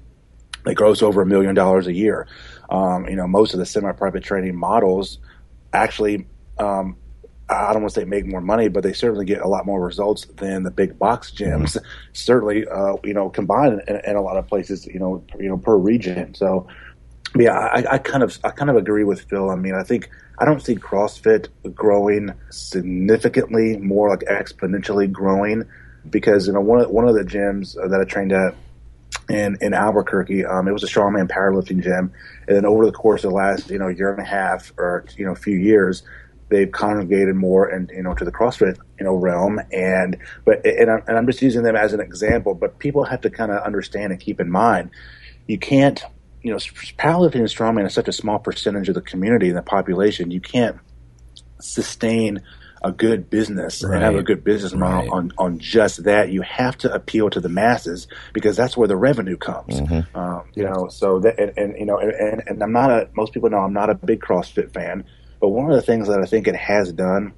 They gross over a million dollars a year. Um, you know, most of the semi-private training models actually, um, I don't want to say make more money, but they certainly get a lot more results than the big box gyms. Certainly, uh, you know, combined in, in a lot of places, you know, you know, per region. So, yeah, I, I kind of I kind of agree with Phil. I mean, I think I don't see CrossFit growing significantly more like exponentially growing because you know one of one of the gyms that I trained at in in Albuquerque, um, it was a strongman powerlifting gym, and then over the course of the last you know year and a half or you know a few years, they've congregated more and you know to the CrossFit you know realm and but and I'm, and I'm just using them as an example, but people have to kind of understand and keep in mind you can't you know, powerlifting and strongman is such a small percentage of the community and the population. You can't sustain a good business and have a good business model Right. on, on just that. You have to appeal to the masses because that's where the revenue comes. Um, you know, so that, and, and you know, and, and I'm not a, most people know I'm not a big CrossFit fan, but one of the things that I think it has done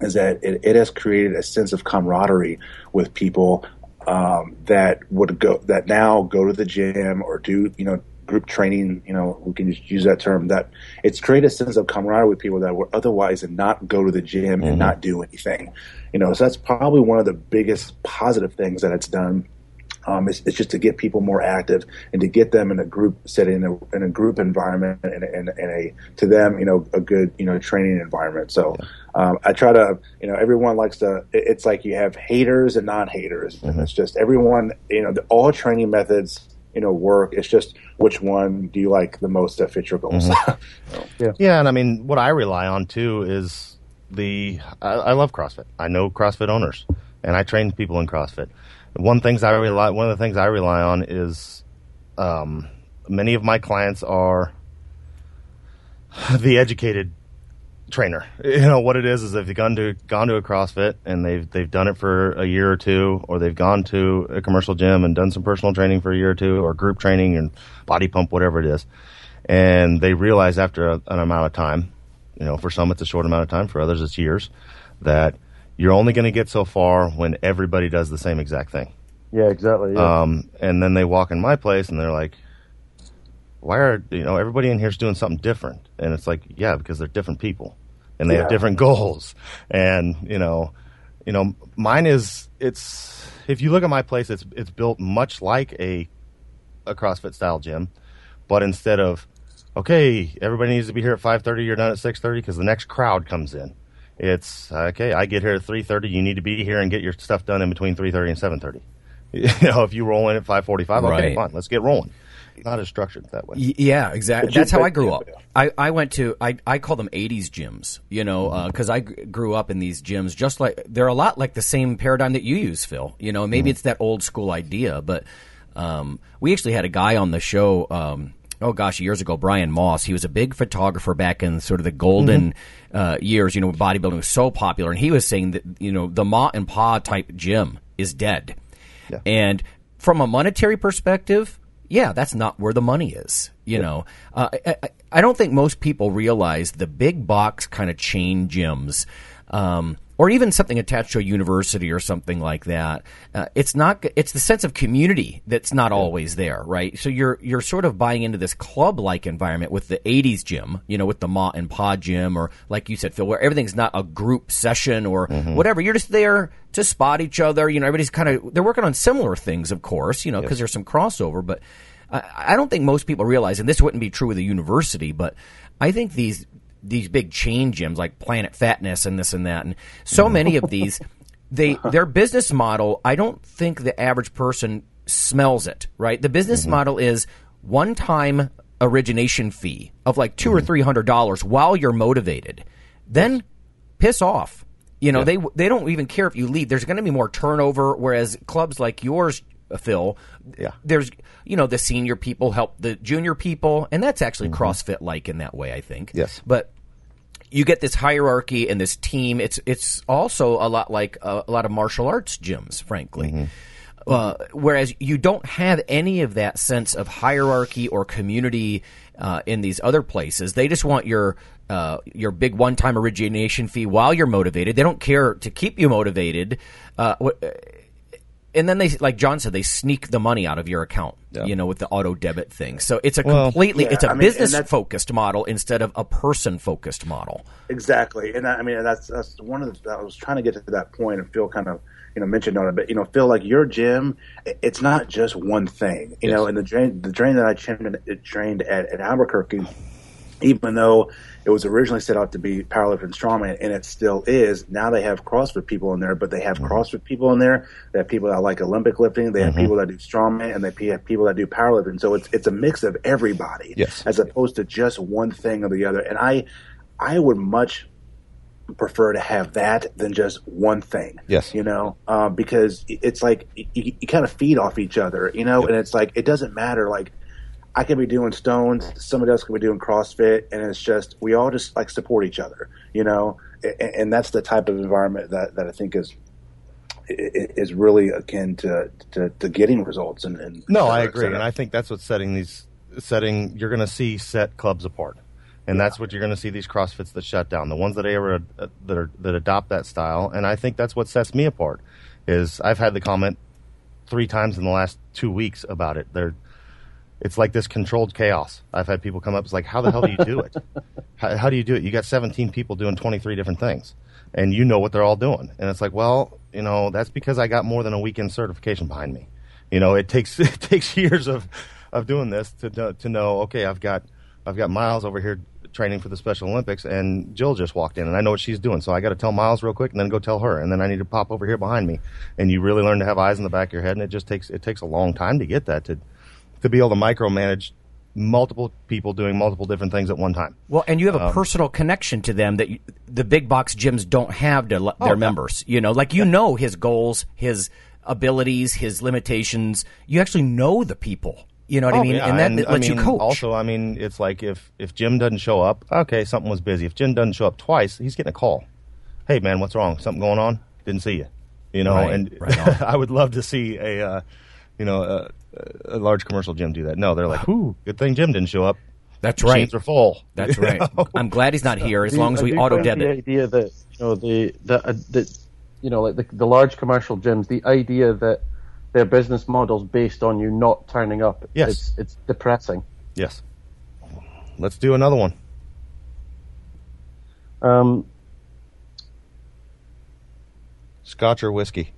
is that it, it has created a sense of camaraderie with people um, that would go that now go to the gym or do you know group training you know we can just use that term that it's created a sense of camaraderie with people that would otherwise not go to the gym and not do anything. You know so that's probably one of the biggest positive things that it's done um, it's, it's just to get people more active and to get them in a group setting, in a, in a group environment, and, and, and a to them, you know, a good you know training environment. So um, I try to, you know, everyone likes to. It's like you have haters and non-haters, and it's just everyone, you know, the, all training methods, you know, work. It's just which one do you like the most that fit your goals. *laughs* Yeah, and I mean, what I rely on too is the. I, I love CrossFit. I know CrossFit owners, and I train people in CrossFit. One things I rely. One of the things I rely on is, um, many of my clients are the educated trainer. *laughs* You know what it is is they've gone to gone to a CrossFit and they've they've done it for a year or two, or they've gone to a commercial gym and done some personal training for a year or two, or group training and body pump, whatever it is, and they realize after a, an amount of time, you know, for some it's a short amount of time, for others it's years, that you're only going to get so far when everybody does the same exact thing. Yeah, exactly. Yeah. Um, and then they walk in my place and they're like, why are, you know, everybody in here's doing something different. And it's like, yeah, because they're different people and they have different goals. And, you know, you know, mine is, it's, if you look at my place, it's, it's built much like a, a CrossFit style gym, but instead of, okay, everybody needs to be here at 5.30, you're done at 6.30 because the next crowd comes in. It's, okay, I get here at 3.30, you need to be here and get your stuff done in between 3.30 and 7.30. *laughs* You know, if you roll in at 5:45, okay, Right. fine, let's get rolling. Not as structured that way. Yeah, exactly. That's how I grew up. I, I went to I, I call them '80s gyms, you know, because I g- grew up in these gyms. Just like they're a lot like the same paradigm that you use, Phil. You know, maybe it's that old school idea, but um, we actually had a guy on the show. Um, oh gosh, years ago, Brian Moss. He was a big photographer back in sort of the golden uh, years. You know, bodybuilding was so popular, and he was saying that you know the ma and pa type gym is dead. And from a monetary perspective, yeah, that's not where the money is. You know, uh, I, I, I don't think most people realize the big box kind of chain gyms. Um, or even something attached to a university or something like that, uh, it's not. It's the sense of community that's not always there, right? So you're you're sort of buying into this club like environment with the '80s gym, you know, with the Ma and Pa gym, or like you said, Phil, where everything's not a group session or Mm-hmm. whatever. You're just there to spot each other. You know, everybody's kind of they're working on similar things, of course, you know, because there's some crossover, but. I I don't think most people realize, and this wouldn't be true with a university, but I think these these big chain gyms like Planet Fatness and this and that, and so many of these, *laughs* they their business model. I don't think the average person smells it. Right, the business mm-hmm. model is one time origination fee of like 2 or mm-hmm. three hundred dollars while you're motivated, then piss off. You know, they they don't even care if you leave. There's going to be more turnover. Whereas clubs like yours, Phil, Yeah. there's you know the senior people help the junior people, and that's actually CrossFit like in that way. I think. Yes. but you get this hierarchy and this team. It's it's also a lot like uh, a lot of martial arts gyms, frankly. Uh, whereas you don't have any of that sense of hierarchy or community uh, in these other places. They just want your uh, your big one time origination fee while you're motivated. They don't care to keep you motivated. Uh, wh- and then they, like John said, they sneak the money out of your account. You know, with the auto debit thing. So it's a Well, completely yeah, it's a I mean, business that's- focused model instead of a person focused model. Exactly, and I I mean that's that's one of the. I was trying to get to that point, and Phil kind of you know mentioned on it, but you know, Phil, like your gym, it's not just one thing. You know, and the drain the drain that I trained, it trained at, at Albuquerque, even though it was originally set out to be powerlifting and strongman, and it still is. Now they have CrossFit people in there, but they have CrossFit people in there. They have people that like Olympic lifting. They have people that do strongman, and they have people that do powerlifting. So it's it's a mix of everybody, Yes. as opposed to just one thing or the other. And I I would much prefer to have that than just one thing. Yes. You know, uh, because it's like you, you kind of feed off each other, you know, and it's like it doesn't matter. Like I could be doing stones, somebody else could be doing CrossFit, and it's just we all just like support each other, you know, and, and that's the type of environment that, that I think is is really akin to, to, to getting results. And, and No, I agree, and I think that's what's setting these setting. You're going to see set clubs apart, and that's what you're going to see these CrossFits that shut down, the ones that ever uh, that are that adopt that style, and I think that's what sets me apart. Is I've had the comment three times in the last two weeks about it. They're it's like this controlled chaos. I've had people come up. It's like, how the hell do you do it? *laughs* how, how do you do it? You got 17 people doing 23 different things, and you know what they're all doing. And it's like, well, you know, that's because I got more than a weekend certification behind me. You know, it takes *laughs* it takes years of of doing this to know- to know. Okay, I've got I've got Miles over here training for the Special Olympics, and Jill just walked in, and I know what she's doing. So I got to tell Miles real quick, and then go tell her, and then I need to pop over here behind me. And you really learn to have eyes in the back of your head, and it just takes it takes a long time to get that to to be able to micromanage multiple people doing multiple different things at one time. Well, and you have a Um, personal connection to them that you, the big box gyms don't have to le- Oh, their yeah. members. You know, like you know his goals, his abilities, his limitations. You actually know the people. You know what I Oh, mean? yeah, and that I lets mean, you coach. Also, I mean, it's like if if Jim doesn't show up, okay, something was busy. If Jim doesn't show up twice, he's getting a call. Hey, man, what's wrong? Something going on? Didn't see you. You know, Right, and right. *laughs* I would love to see a, uh, you know, a, a large commercial gym do that. No, they're like, "Ooh, good thing Jim didn't show up." That's Machines right. are full. That's You *laughs* right. know? I'm glad he's not here as do- long as we auto debit. The idea that you know the the, uh, the you know like the, the large commercial gyms, the idea that their business model's based on you not turning up. Yes. it's, it's depressing. Yes. Let's do another one. Um, Scotch or whiskey?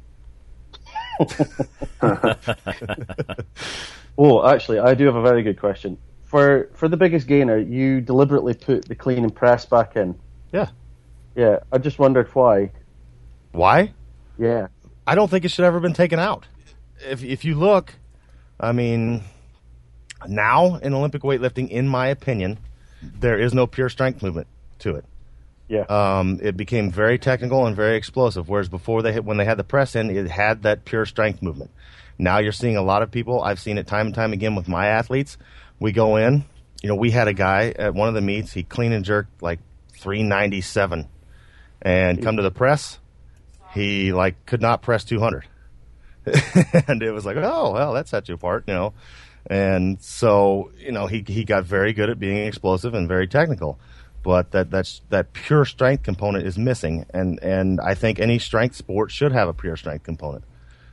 *laughs* oh, actually, I do have a very good question. For for the biggest gainer, you deliberately put the clean and press back in. Yeah. Yeah, I just wondered why. Why? Yeah. I don't think it should ever been taken out. If if you look, I mean, now in Olympic weightlifting, in my opinion, there is no pure strength movement to it. Yeah. Um, it became very technical and very explosive. Whereas before they hit, when they had the press in, it had that pure strength movement. Now you're seeing a lot of people. I've seen it time and time again with my athletes. We go in. You know, we had a guy at one of the meets. He clean and jerked like 397, and come to the press, he like could not press 200 *laughs* and it was like oh well that sets you apart you know and so you know he he got very good at being explosive and very technical but that that's that pure strength component is missing, and and I think any strength sport should have a pure strength component.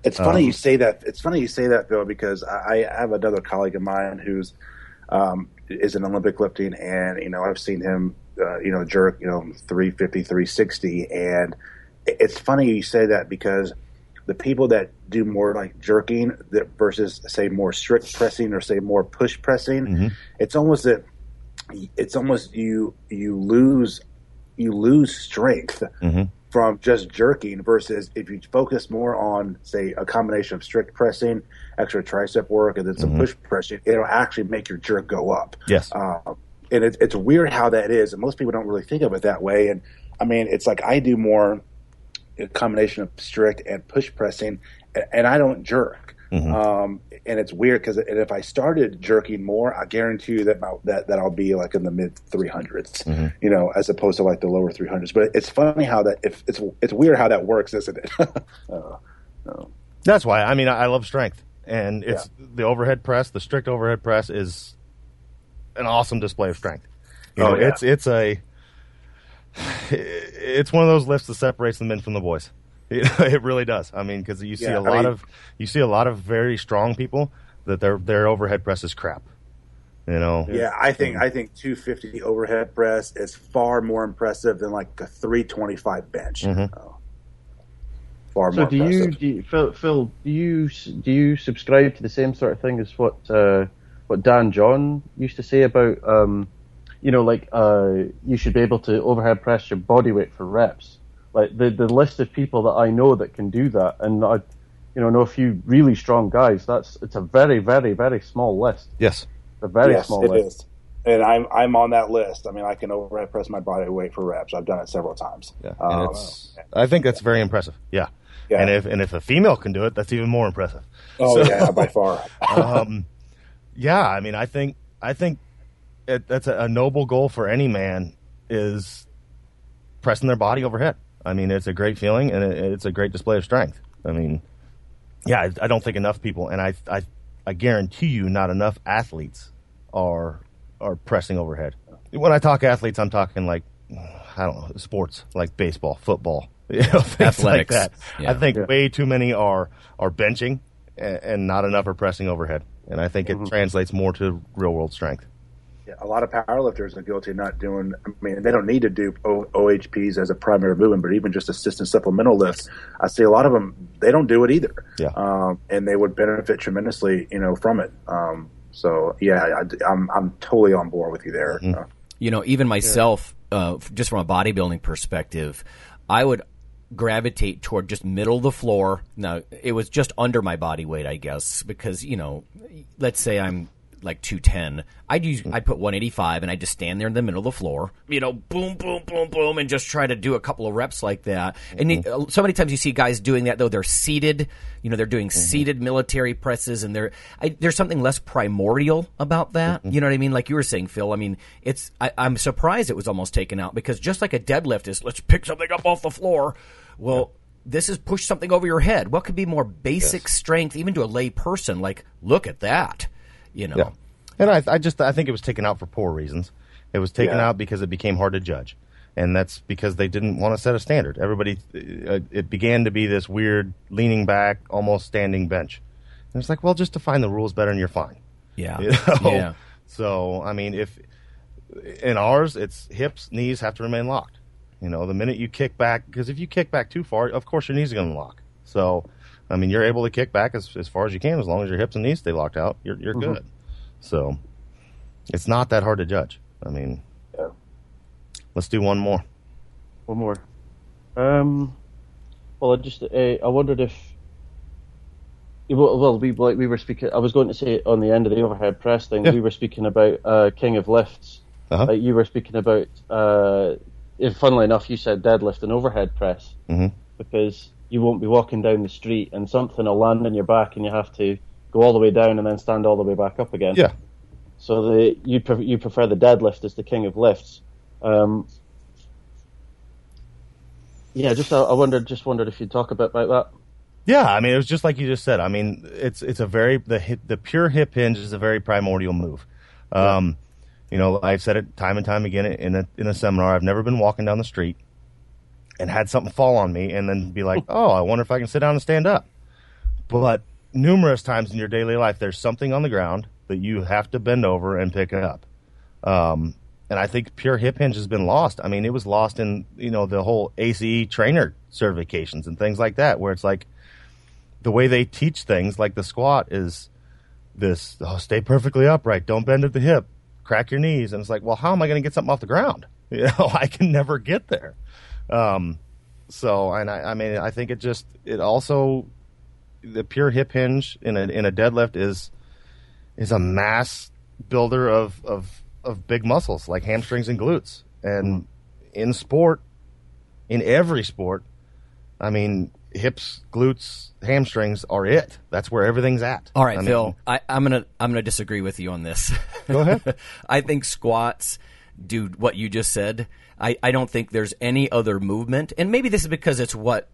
It's funny Um, you say that. It's funny you say that, Bill, because I, I have another colleague of mine who's um, is an Olympic lifting, and you know I've seen him, uh, you know, jerk, you know, 350, 360, and it's funny you say that because the people that do more like jerking that versus say more strict pressing or say more push pressing, it's almost that it's almost you you lose you lose strength from just jerking versus if you focus more on say a combination of strict pressing, extra tricep work, and then some push pressing, it'll actually make your jerk go up. Yes. Uh, and it, it's weird how that is, and most people don't really think of it that way. And I mean, it's like I do more a combination of strict and push pressing, a- and I don't jerk. Um, and it's weird because if I started jerking more, I guarantee you that my, that that I'll be like in the mid 300s, you know, as opposed to like the lower 300s. But it's funny how that if it's it's weird how that works, isn't it? *laughs* uh, That's why I mean I, love strength, and it's the overhead press. The strict overhead press is an awesome display of strength. You Oh, know, yeah. it's it's a *sighs* it's one of those lifts that separates the men from the boys. *laughs* You know, it really does. I mean, because you see Yeah, a I lot mean- of you see a lot of very strong people that their their overhead press is crap. You know, Yeah, I think I think 250 overhead press is far more impressive than like a 325 bench. Oh. Far So more do you, do you Phil, Phil? Do you do you subscribe to the same sort of thing as what uh, what Dan John used to say about um, you know like uh, you should be able to overhead press your body weight for reps? Like the the list of people that I know that can do that, and I you know know a few really strong guys. That's it's a very very very small list. yes, A very yes, small it list. is. And I'm I'm on that list. I mean, I can overhead press my body weight for reps. I've done it several times. yeah, and Um, it's I think that's very impressive. Yeah. Yeah. and if and if a female can do it, that's even more impressive. oh yeah, by far. *laughs* um, yeah, I mean, I think I think it, that's a, a noble goal for any man is pressing their body overhead. I mean, it's a great feeling and it, it's a great display of strength. I mean, yeah, I, I don't think enough people, and I, I, I guarantee you, not enough athletes are are pressing overhead. When I talk athletes, I'm talking like I don't know sports like baseball, football, *laughs* you know, things like that. Yeah. I think way too many are are benching and, and not enough are pressing overhead, and I think it mm-hmm. translates more to real world strength. Yeah, a lot of powerlifters are guilty of not doing. I mean, they don't need to do o- OHPs as a primary movement, but even just assistant supplemental lifts, I see a lot of them. They don't do it either. Yeah. um, and they would benefit tremendously, you know, from it. Um, so yeah, I, I'm I'm totally on board with you there. Uh, You know, even myself, uh, just from a bodybuilding perspective, I would gravitate toward just middle of the floor. Now, it was just under my body weight, I guess, because, you know, let's say I'm like 210. I'd use, I'd put 185 and I'd just stand there in the middle of the floor, you know, boom, boom, boom, boom, and just try to do a couple of reps like that. And mm-hmm. you- uh, so many times you see guys doing that, though, they're seated, you know, they're doing mm-hmm. seated military presses and they're, I, there's something less primordial about that. Mm-hmm. You know what I mean? Like you were saying, Phil, I mean, it's, I, I'm surprised it was almost taken out because just like a deadlift is, let's pick something up off the floor. Well, this is push something over your head. What could be more basic strength, even to a lay person? Like, look at that. You know, Yeah. And I, I just I think it was taken out for poor reasons. It was taken Yeah. out because it became hard to judge, and that's because they didn't want to set a standard. Everybody, uh, it began to be this weird leaning back, almost standing bench. And it's like, well, just define the rules better, and you're fine. yeah, *laughs* You know? yeah. So I mean, if in ours, it's hips, knees have to remain locked. You know, the minute you kick back, because if you kick back too far, of course your knees are going to lock. So, I mean, you're able to kick back as, as far as you can as long as your hips and knees stay locked out. You're you're good. So, it's not that hard to judge. I mean, Yeah. let's do one more. One more. Um, well, I just uh, I wondered if. Well, we like we were speaking. I was going to say on the end of the overhead press thing, Yeah. we were speaking about uh, King of Lifts. Uh-huh. Like you were speaking about. Uh, if, funnily enough, you said deadlift and overhead press Mhm. because you won't be walking down the street and something will land on your back and you have to go all the way down and then stand all the way back up again. Yeah. So the you pre- you prefer the deadlift as the king of lifts. Um, yeah, just I, I wondered, just wondered if you'd talk a bit about that. Yeah, I mean, it was just like you just said. I mean, it's it's a very the hip, the pure hip hinge is a very primordial move. Um, You know, I've said it time and time again in a in a seminar. I've never been walking down the street and had something fall on me and then be like, "Oh, I wonder if I can sit down and stand up." But numerous times in your daily life, there's something on the ground that you have to bend over and pick up. Um, and I think pure hip hinge has been lost. I mean, it was lost in you know the whole ACE trainer certifications and things like that, where it's like the way they teach things, like the squat, is this: oh, stay perfectly upright, don't bend at the hip, crack your knees, and it's like, well, how am I going to get something off the ground? *laughs* You know, I can never get there. Um, so, and I, I mean, I think it just it also the pure hip hinge in a in a deadlift is is a mass builder of of of big muscles like hamstrings and glutes. And in sport, in every sport, I mean, hips, glutes, hamstrings are it. That's where everything's at. All right, I mean, Phil. I, I'm gonna I'm gonna disagree with you on this. Go ahead. *laughs* I think squats do what you just said. I, I don't think there's any other movement, and maybe this is because it's what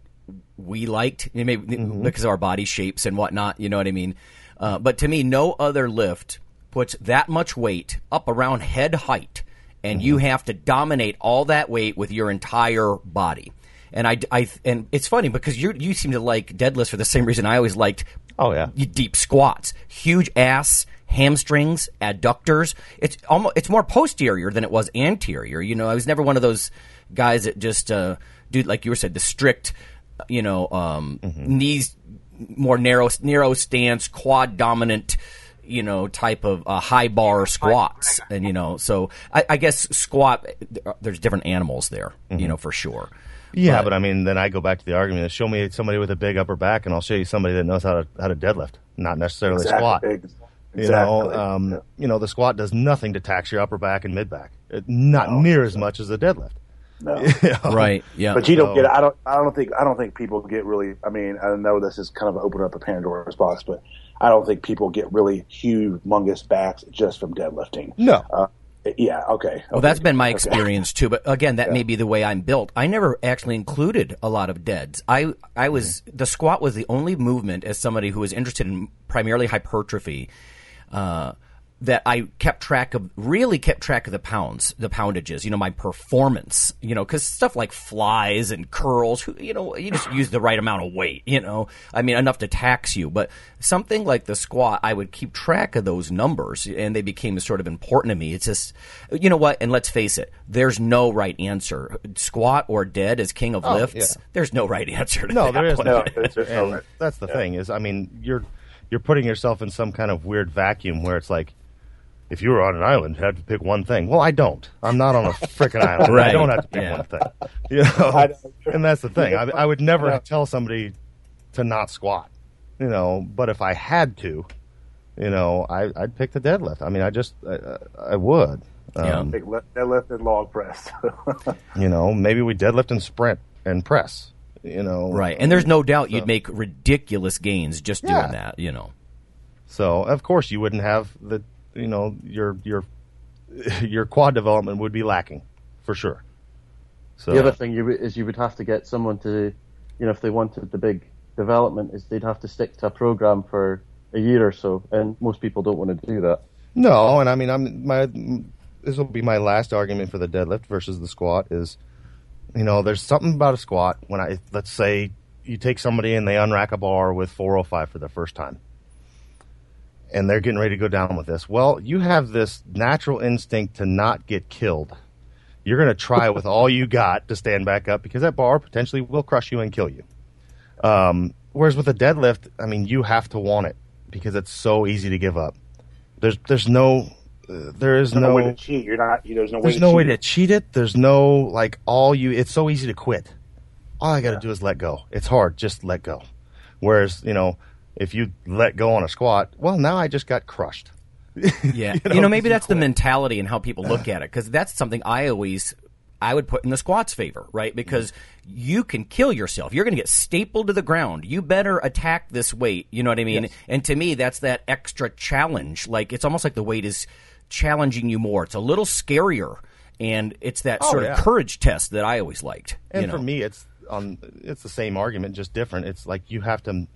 we liked, maybe Mm-hmm. because of our body shapes and whatnot. You know what I mean? Uh, but to me, no other lift puts that much weight up around head height, and Mm-hmm. you have to dominate all that weight with your entire body. And I, I and it's funny because you you seem to like deadlifts for the same reason I always liked Oh yeah. deep squats, huge ass, hamstrings, adductors. It's almost it's more posterior than it was anterior. You know, I was never one of those guys that just uh, do like you were said the strict, you know, um, knees more narrow narrow stance, quad dominant. You know, type of uh, high bar squats, and you know, so I, I guess squat. There's different animals there, you know, for sure. Yeah, but, I mean, then I go back to the argument: show me somebody with a big upper back, and I'll show you somebody that knows how to how to deadlift, not necessarily Exactly. squat. Ex- You know, um, Yeah. you know, the squat does nothing to tax your upper back and mid back, not near as much as the deadlift. No. *laughs* You know? Right? Yeah. But you don't So- get. I don't. I don't think. I don't think people get really. I mean, I know this is kind of open up a Pandora's box, but I don't think people get really humongous backs just from deadlifting. No. Uh, yeah. Okay. Well, that's been my Okay. experience too. But again, that may be the way I'm built. I never actually included a lot of deads. I I was the squat was the only movement as somebody who was interested in primarily hypertrophy. Uh, that I kept track of, really kept track of the pounds, the poundages, you know, my performance, you know, because stuff like flies and curls, you know, you just use the right amount of weight, you know, I mean, enough to tax you. But something like the squat, I would keep track of those numbers and they became sort of important to me. It's just, you know what? And let's face it, there's no right answer. Squat or dead as king of Oh, lifts, yeah. there's no right answer to No, that there is no. there's- there's no right. that's the thing is, I mean, you're you're putting yourself in some kind of weird vacuum where it's like, if you were on an island, you have to pick one thing. Well, I don't. I'm not on a freaking island. *laughs* right. I don't have to pick Yeah. one thing. You know, and that's the thing. I, I would never Yeah. tell somebody to not squat. You know, but if I had to, you know, I, I'd pick the deadlift. I mean, I just I, I would. Yeah. Um, Big lift, deadlift and log press. *laughs* You know, maybe we deadlift and sprint and press. You know, Right. And there's no doubt So- you'd make ridiculous gains just Yeah. doing that, you know. So of course you wouldn't have the you know your your *laughs* your quad development would be lacking for sure. So The other thing you is you would have to get someone to, you know, if they wanted the big development, is they'd have to stick to a program for a year or so, and most people don't want to do that. no, and I mean I'm my this will be my last argument for the deadlift versus the squat is you know there's something about a squat when I let's say you take somebody and they unrack a bar with 405 for the first time and they're getting ready to go down with this. Well, you have this natural instinct to not get killed. You're going to try with all you got to stand back up because that bar potentially will crush you and kill you. Um, whereas with a deadlift, I mean, you have to want it because it's so easy to give up. There's there's no uh, there is There's no, no way to cheat. You're not. You, there's no way. there's to no cheat. way to cheat it. There's no like all you. It's so easy to quit. All I got to do is let go. It's hard. Just let go. Whereas you know, if you let go on a squat, well, now I just got crushed. Yeah, *laughs* You you know, maybe maybe 'cause you that's the mentality and how people look *sighs* at it because that's something I always I would put in the squats favor, right? Because you can kill yourself. You're going to get stapled to the ground. You better attack this weight. You know what I mean? And to me, that's that extra challenge. Like it's almost like the weight is challenging you more. It's a little scarier, and it's that Oh, sort yeah. of courage test that I always liked. And you know? for me, it's on. It's the same argument, just different. It's like you have to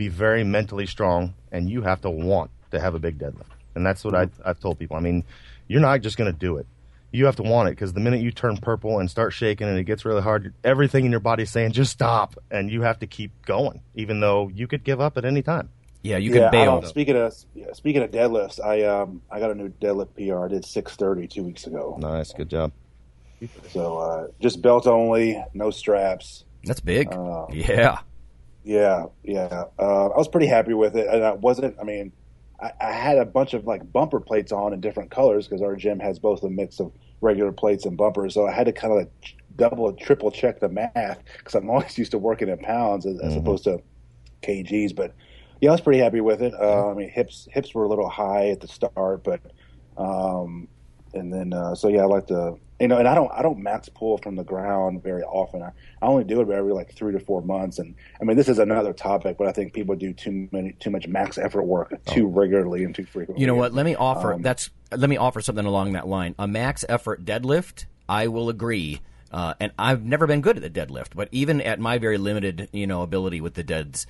be very mentally strong, and you have to want to have a big deadlift, and that's what I, I've told people. I mean, you're not just going to do it. You have to want it because the minute you turn purple and start shaking and it gets really hard, everything in your body is saying just stop, and you have to keep going, even though you could give up at any time. Yeah, you yeah, can bail. Don't- speaking of yeah, speaking of deadlifts, I um I got a new deadlift PR. I did six thirty two weeks ago. Nice, good job. So uh, just belt only, no straps. That's big. Uh, yeah. Yeah, yeah. Uh, I was pretty happy with it, and I wasn't. I mean, I, I had a bunch of like bumper plates on in different colors because our gym has both a mix of regular plates and bumpers. So I had to kind of like double, triple check the math because I'm *laughs* always used to working in pounds as, as opposed to kgs. But yeah, I was pretty happy with it. Uh, I mean, hips hips were a little high at the start, but um, and then uh, so yeah, I like to you know, and I don't I don't max pull from the ground very often. I, I only do it every like three to four months. And I mean, this is another topic, but I think people do too many too much max effort work too regularly and too frequently. You know what? Let me offer Um, that's let me offer something along that line. A max effort deadlift, I will agree. Uh, and I've never been good at the deadlift, but even at my very limited, you know, ability with the deads,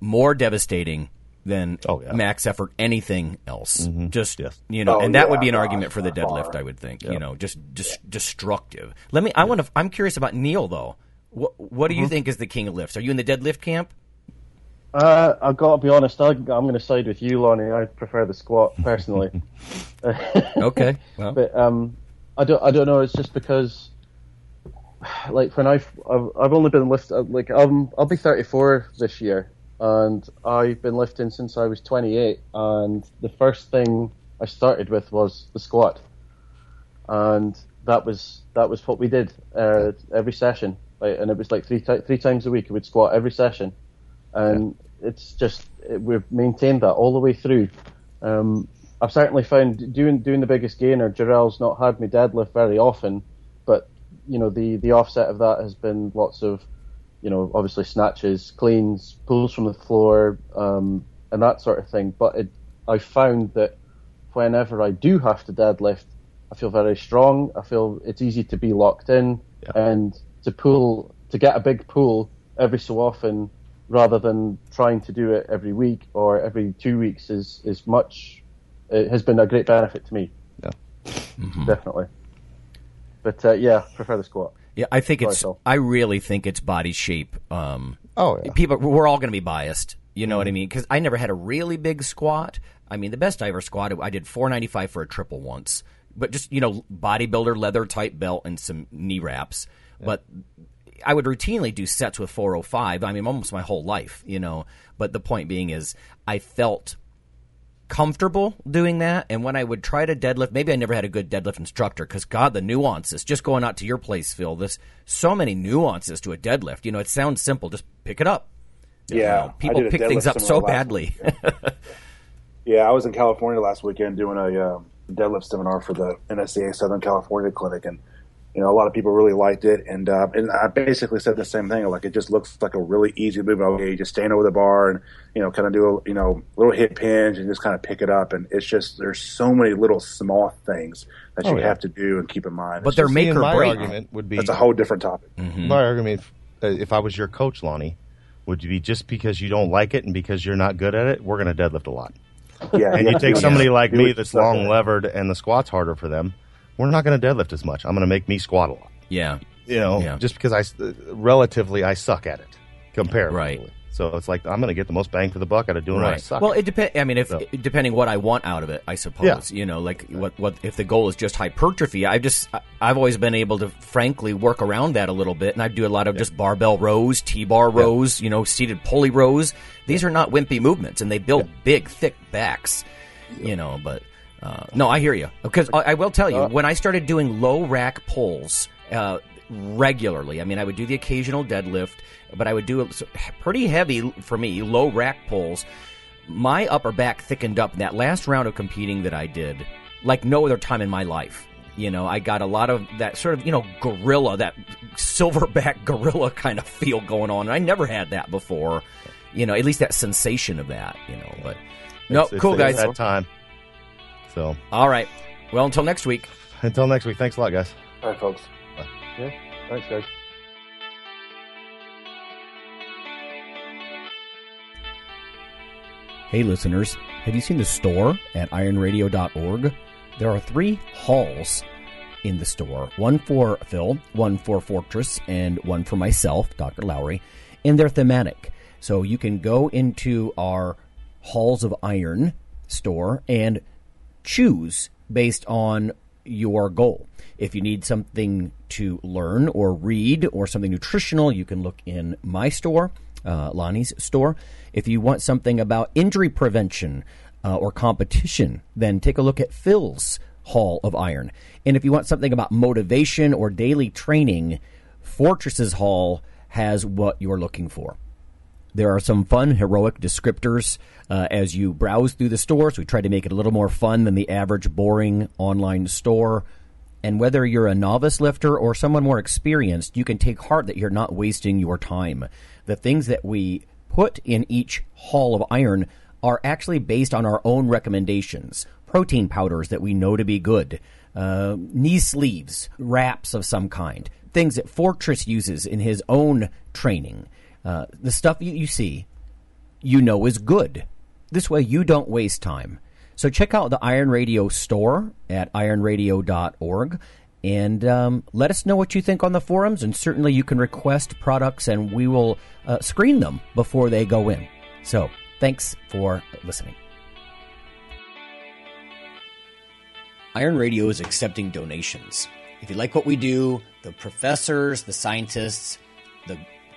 more devastating than Oh, yeah. max effort anything else. Just Yes. you know, Oh, and that would be an no, argument for the by far. deadlift. I would think. You know, just just destructive. Let me. I want to. I'm curious about Neil though. What What do you think is the king of lifts? Are you in the deadlift camp? Uh, I've got to be honest. I, I'm going to side with you, Lonnie. I prefer the squat personally. *laughs* *laughs* Okay. Well, but um, I don't. I don't know. It's just because, like, when I've I've, I've only been lifting. Like, I'm I'll be 34 this year, and I've been lifting since I was 28. And the first thing I started with was the squat, and that was that was what we did uh, every session. And it was like three ti- three times a week. We would squat every session, and it's just it, we've maintained that all the way through. Um, I've certainly found doing doing the biggest gainer. Jarrell's not had me deadlift very often, but you know the the offset of that has been lots of, you know, obviously snatches, cleans, pulls from the floor, um, and that sort of thing. But it, I found that whenever I do have to deadlift, I feel very strong. I feel it's easy to be locked in and to pull to get a big pull every so often, rather than trying to do it every week or every two weeks is is much. It has been a great benefit to me. Yeah. definitely. But uh, yeah, prefer the squat. Yeah, I think it's. I really think it's body shape. Um, Oh, yeah. people, we're all going to be biased. You know what I mean? Because I never had a really big squat. I mean, the best I ever squatted, I did 495 for a triple once, but just you know, bodybuilder leather type belt and some knee wraps. But I would routinely do sets with 405. I mean, almost my whole life, you know. But the point being is, I felt comfortable doing that. And when I would try to deadlift, maybe I never had a good deadlift instructor because God, the nuances. Just going out to your place, Phil. There's so many nuances to a deadlift. You know, it sounds simple. Just pick it up. You Yeah, know, people I did a pick things up so badly. *laughs* Yeah, I was in California last weekend doing a um, deadlift seminar for the NSCA Southern California Clinic, and you know a lot of people really liked it. And uh, and I basically said the same thing. Like it just looks like a really easy movement. Okay, you just stand over the bar and you know kind of do a you know little hip hinge and just kind of pick it up. And it's just there's so many little small things that you Oh, yeah. have to do and keep in mind. But It's they're make or my break. argument would be that's a whole different topic. My argument, if, uh, if I was your coach, Lonnie, would be just because you don't like it and because you're not good at it, we're going to deadlift a lot. Yeah, And you take do- somebody like do me that's long levered and the squat's harder for them, we're not going to deadlift as much. I'm going to make me squat a lot. yeah. You know, Yeah. just because I relatively I suck at it comparatively. Right. So it's like I'm going to get the most bang for the buck out of doing what I Right. suck. Well, it depends. I mean, if So- depending what I want out of it, I suppose. Yeah. You know, like what what if the goal is just hypertrophy? I've just I've always been able to, frankly, work around that a little bit, and I do a lot of just barbell rows, T-bar rows, you know, seated pulley rows. These are not wimpy movements, and they build big, thick backs. You know, but uh, no, I hear you because I, I will tell you when I started doing low rack pulls. Uh, regularly. I mean, I would do the occasional deadlift, but I would do pretty heavy for me, low rack pulls. My upper back thickened up in that last round of competing that I did, like no other time in my life. You know, I got a lot of that sort of, you know, gorilla, that silverback *laughs* gorilla kind of feel going on. And I never had that before. You know, at least that sensation of that, you know, but no, It's- it's- cool it's guys. That time. So All right. Well, until next week. until next week, thanks a lot, guys. All right, folks. Yeah, thanks, guys. Hey, listeners, have you seen the store at ironradio.org? There are three halls in the store one for Phil, one for Fortress, and one for myself, Dr. Lowery, and they're thematic. So you can go into our Halls of Iron store and choose based on your goal. If you need something to learn or read or something nutritional, you can look in my store, uh, Lonnie's store. If you want something about injury prevention uh, or competition, then take a look at Phil's Hall of Iron. And if you want something about motivation or daily training, Fortress's Hall has what you're looking for. There are some fun, heroic descriptors uh, as you browse through the stores. We try to make it a little more fun than the average boring online store. And whether you're a novice lifter or someone more experienced, you can take heart that you're not wasting your time. The things that we put in each hall of iron are actually based on our own recommendations. Protein powders that we know to be good, uh, knee sleeves, wraps of some kind, things that Fortress uses in his own training. Uh, the stuff you, you see, you know is good. This way you don't waste time. So check out the Iron Radio store at ironradio.org and um, let us know what you think on the forums. And certainly you can request products and we will uh, screen them before they go in. So thanks for listening. Iron Radio is accepting donations. If you like what we do, the professors, the scientists, the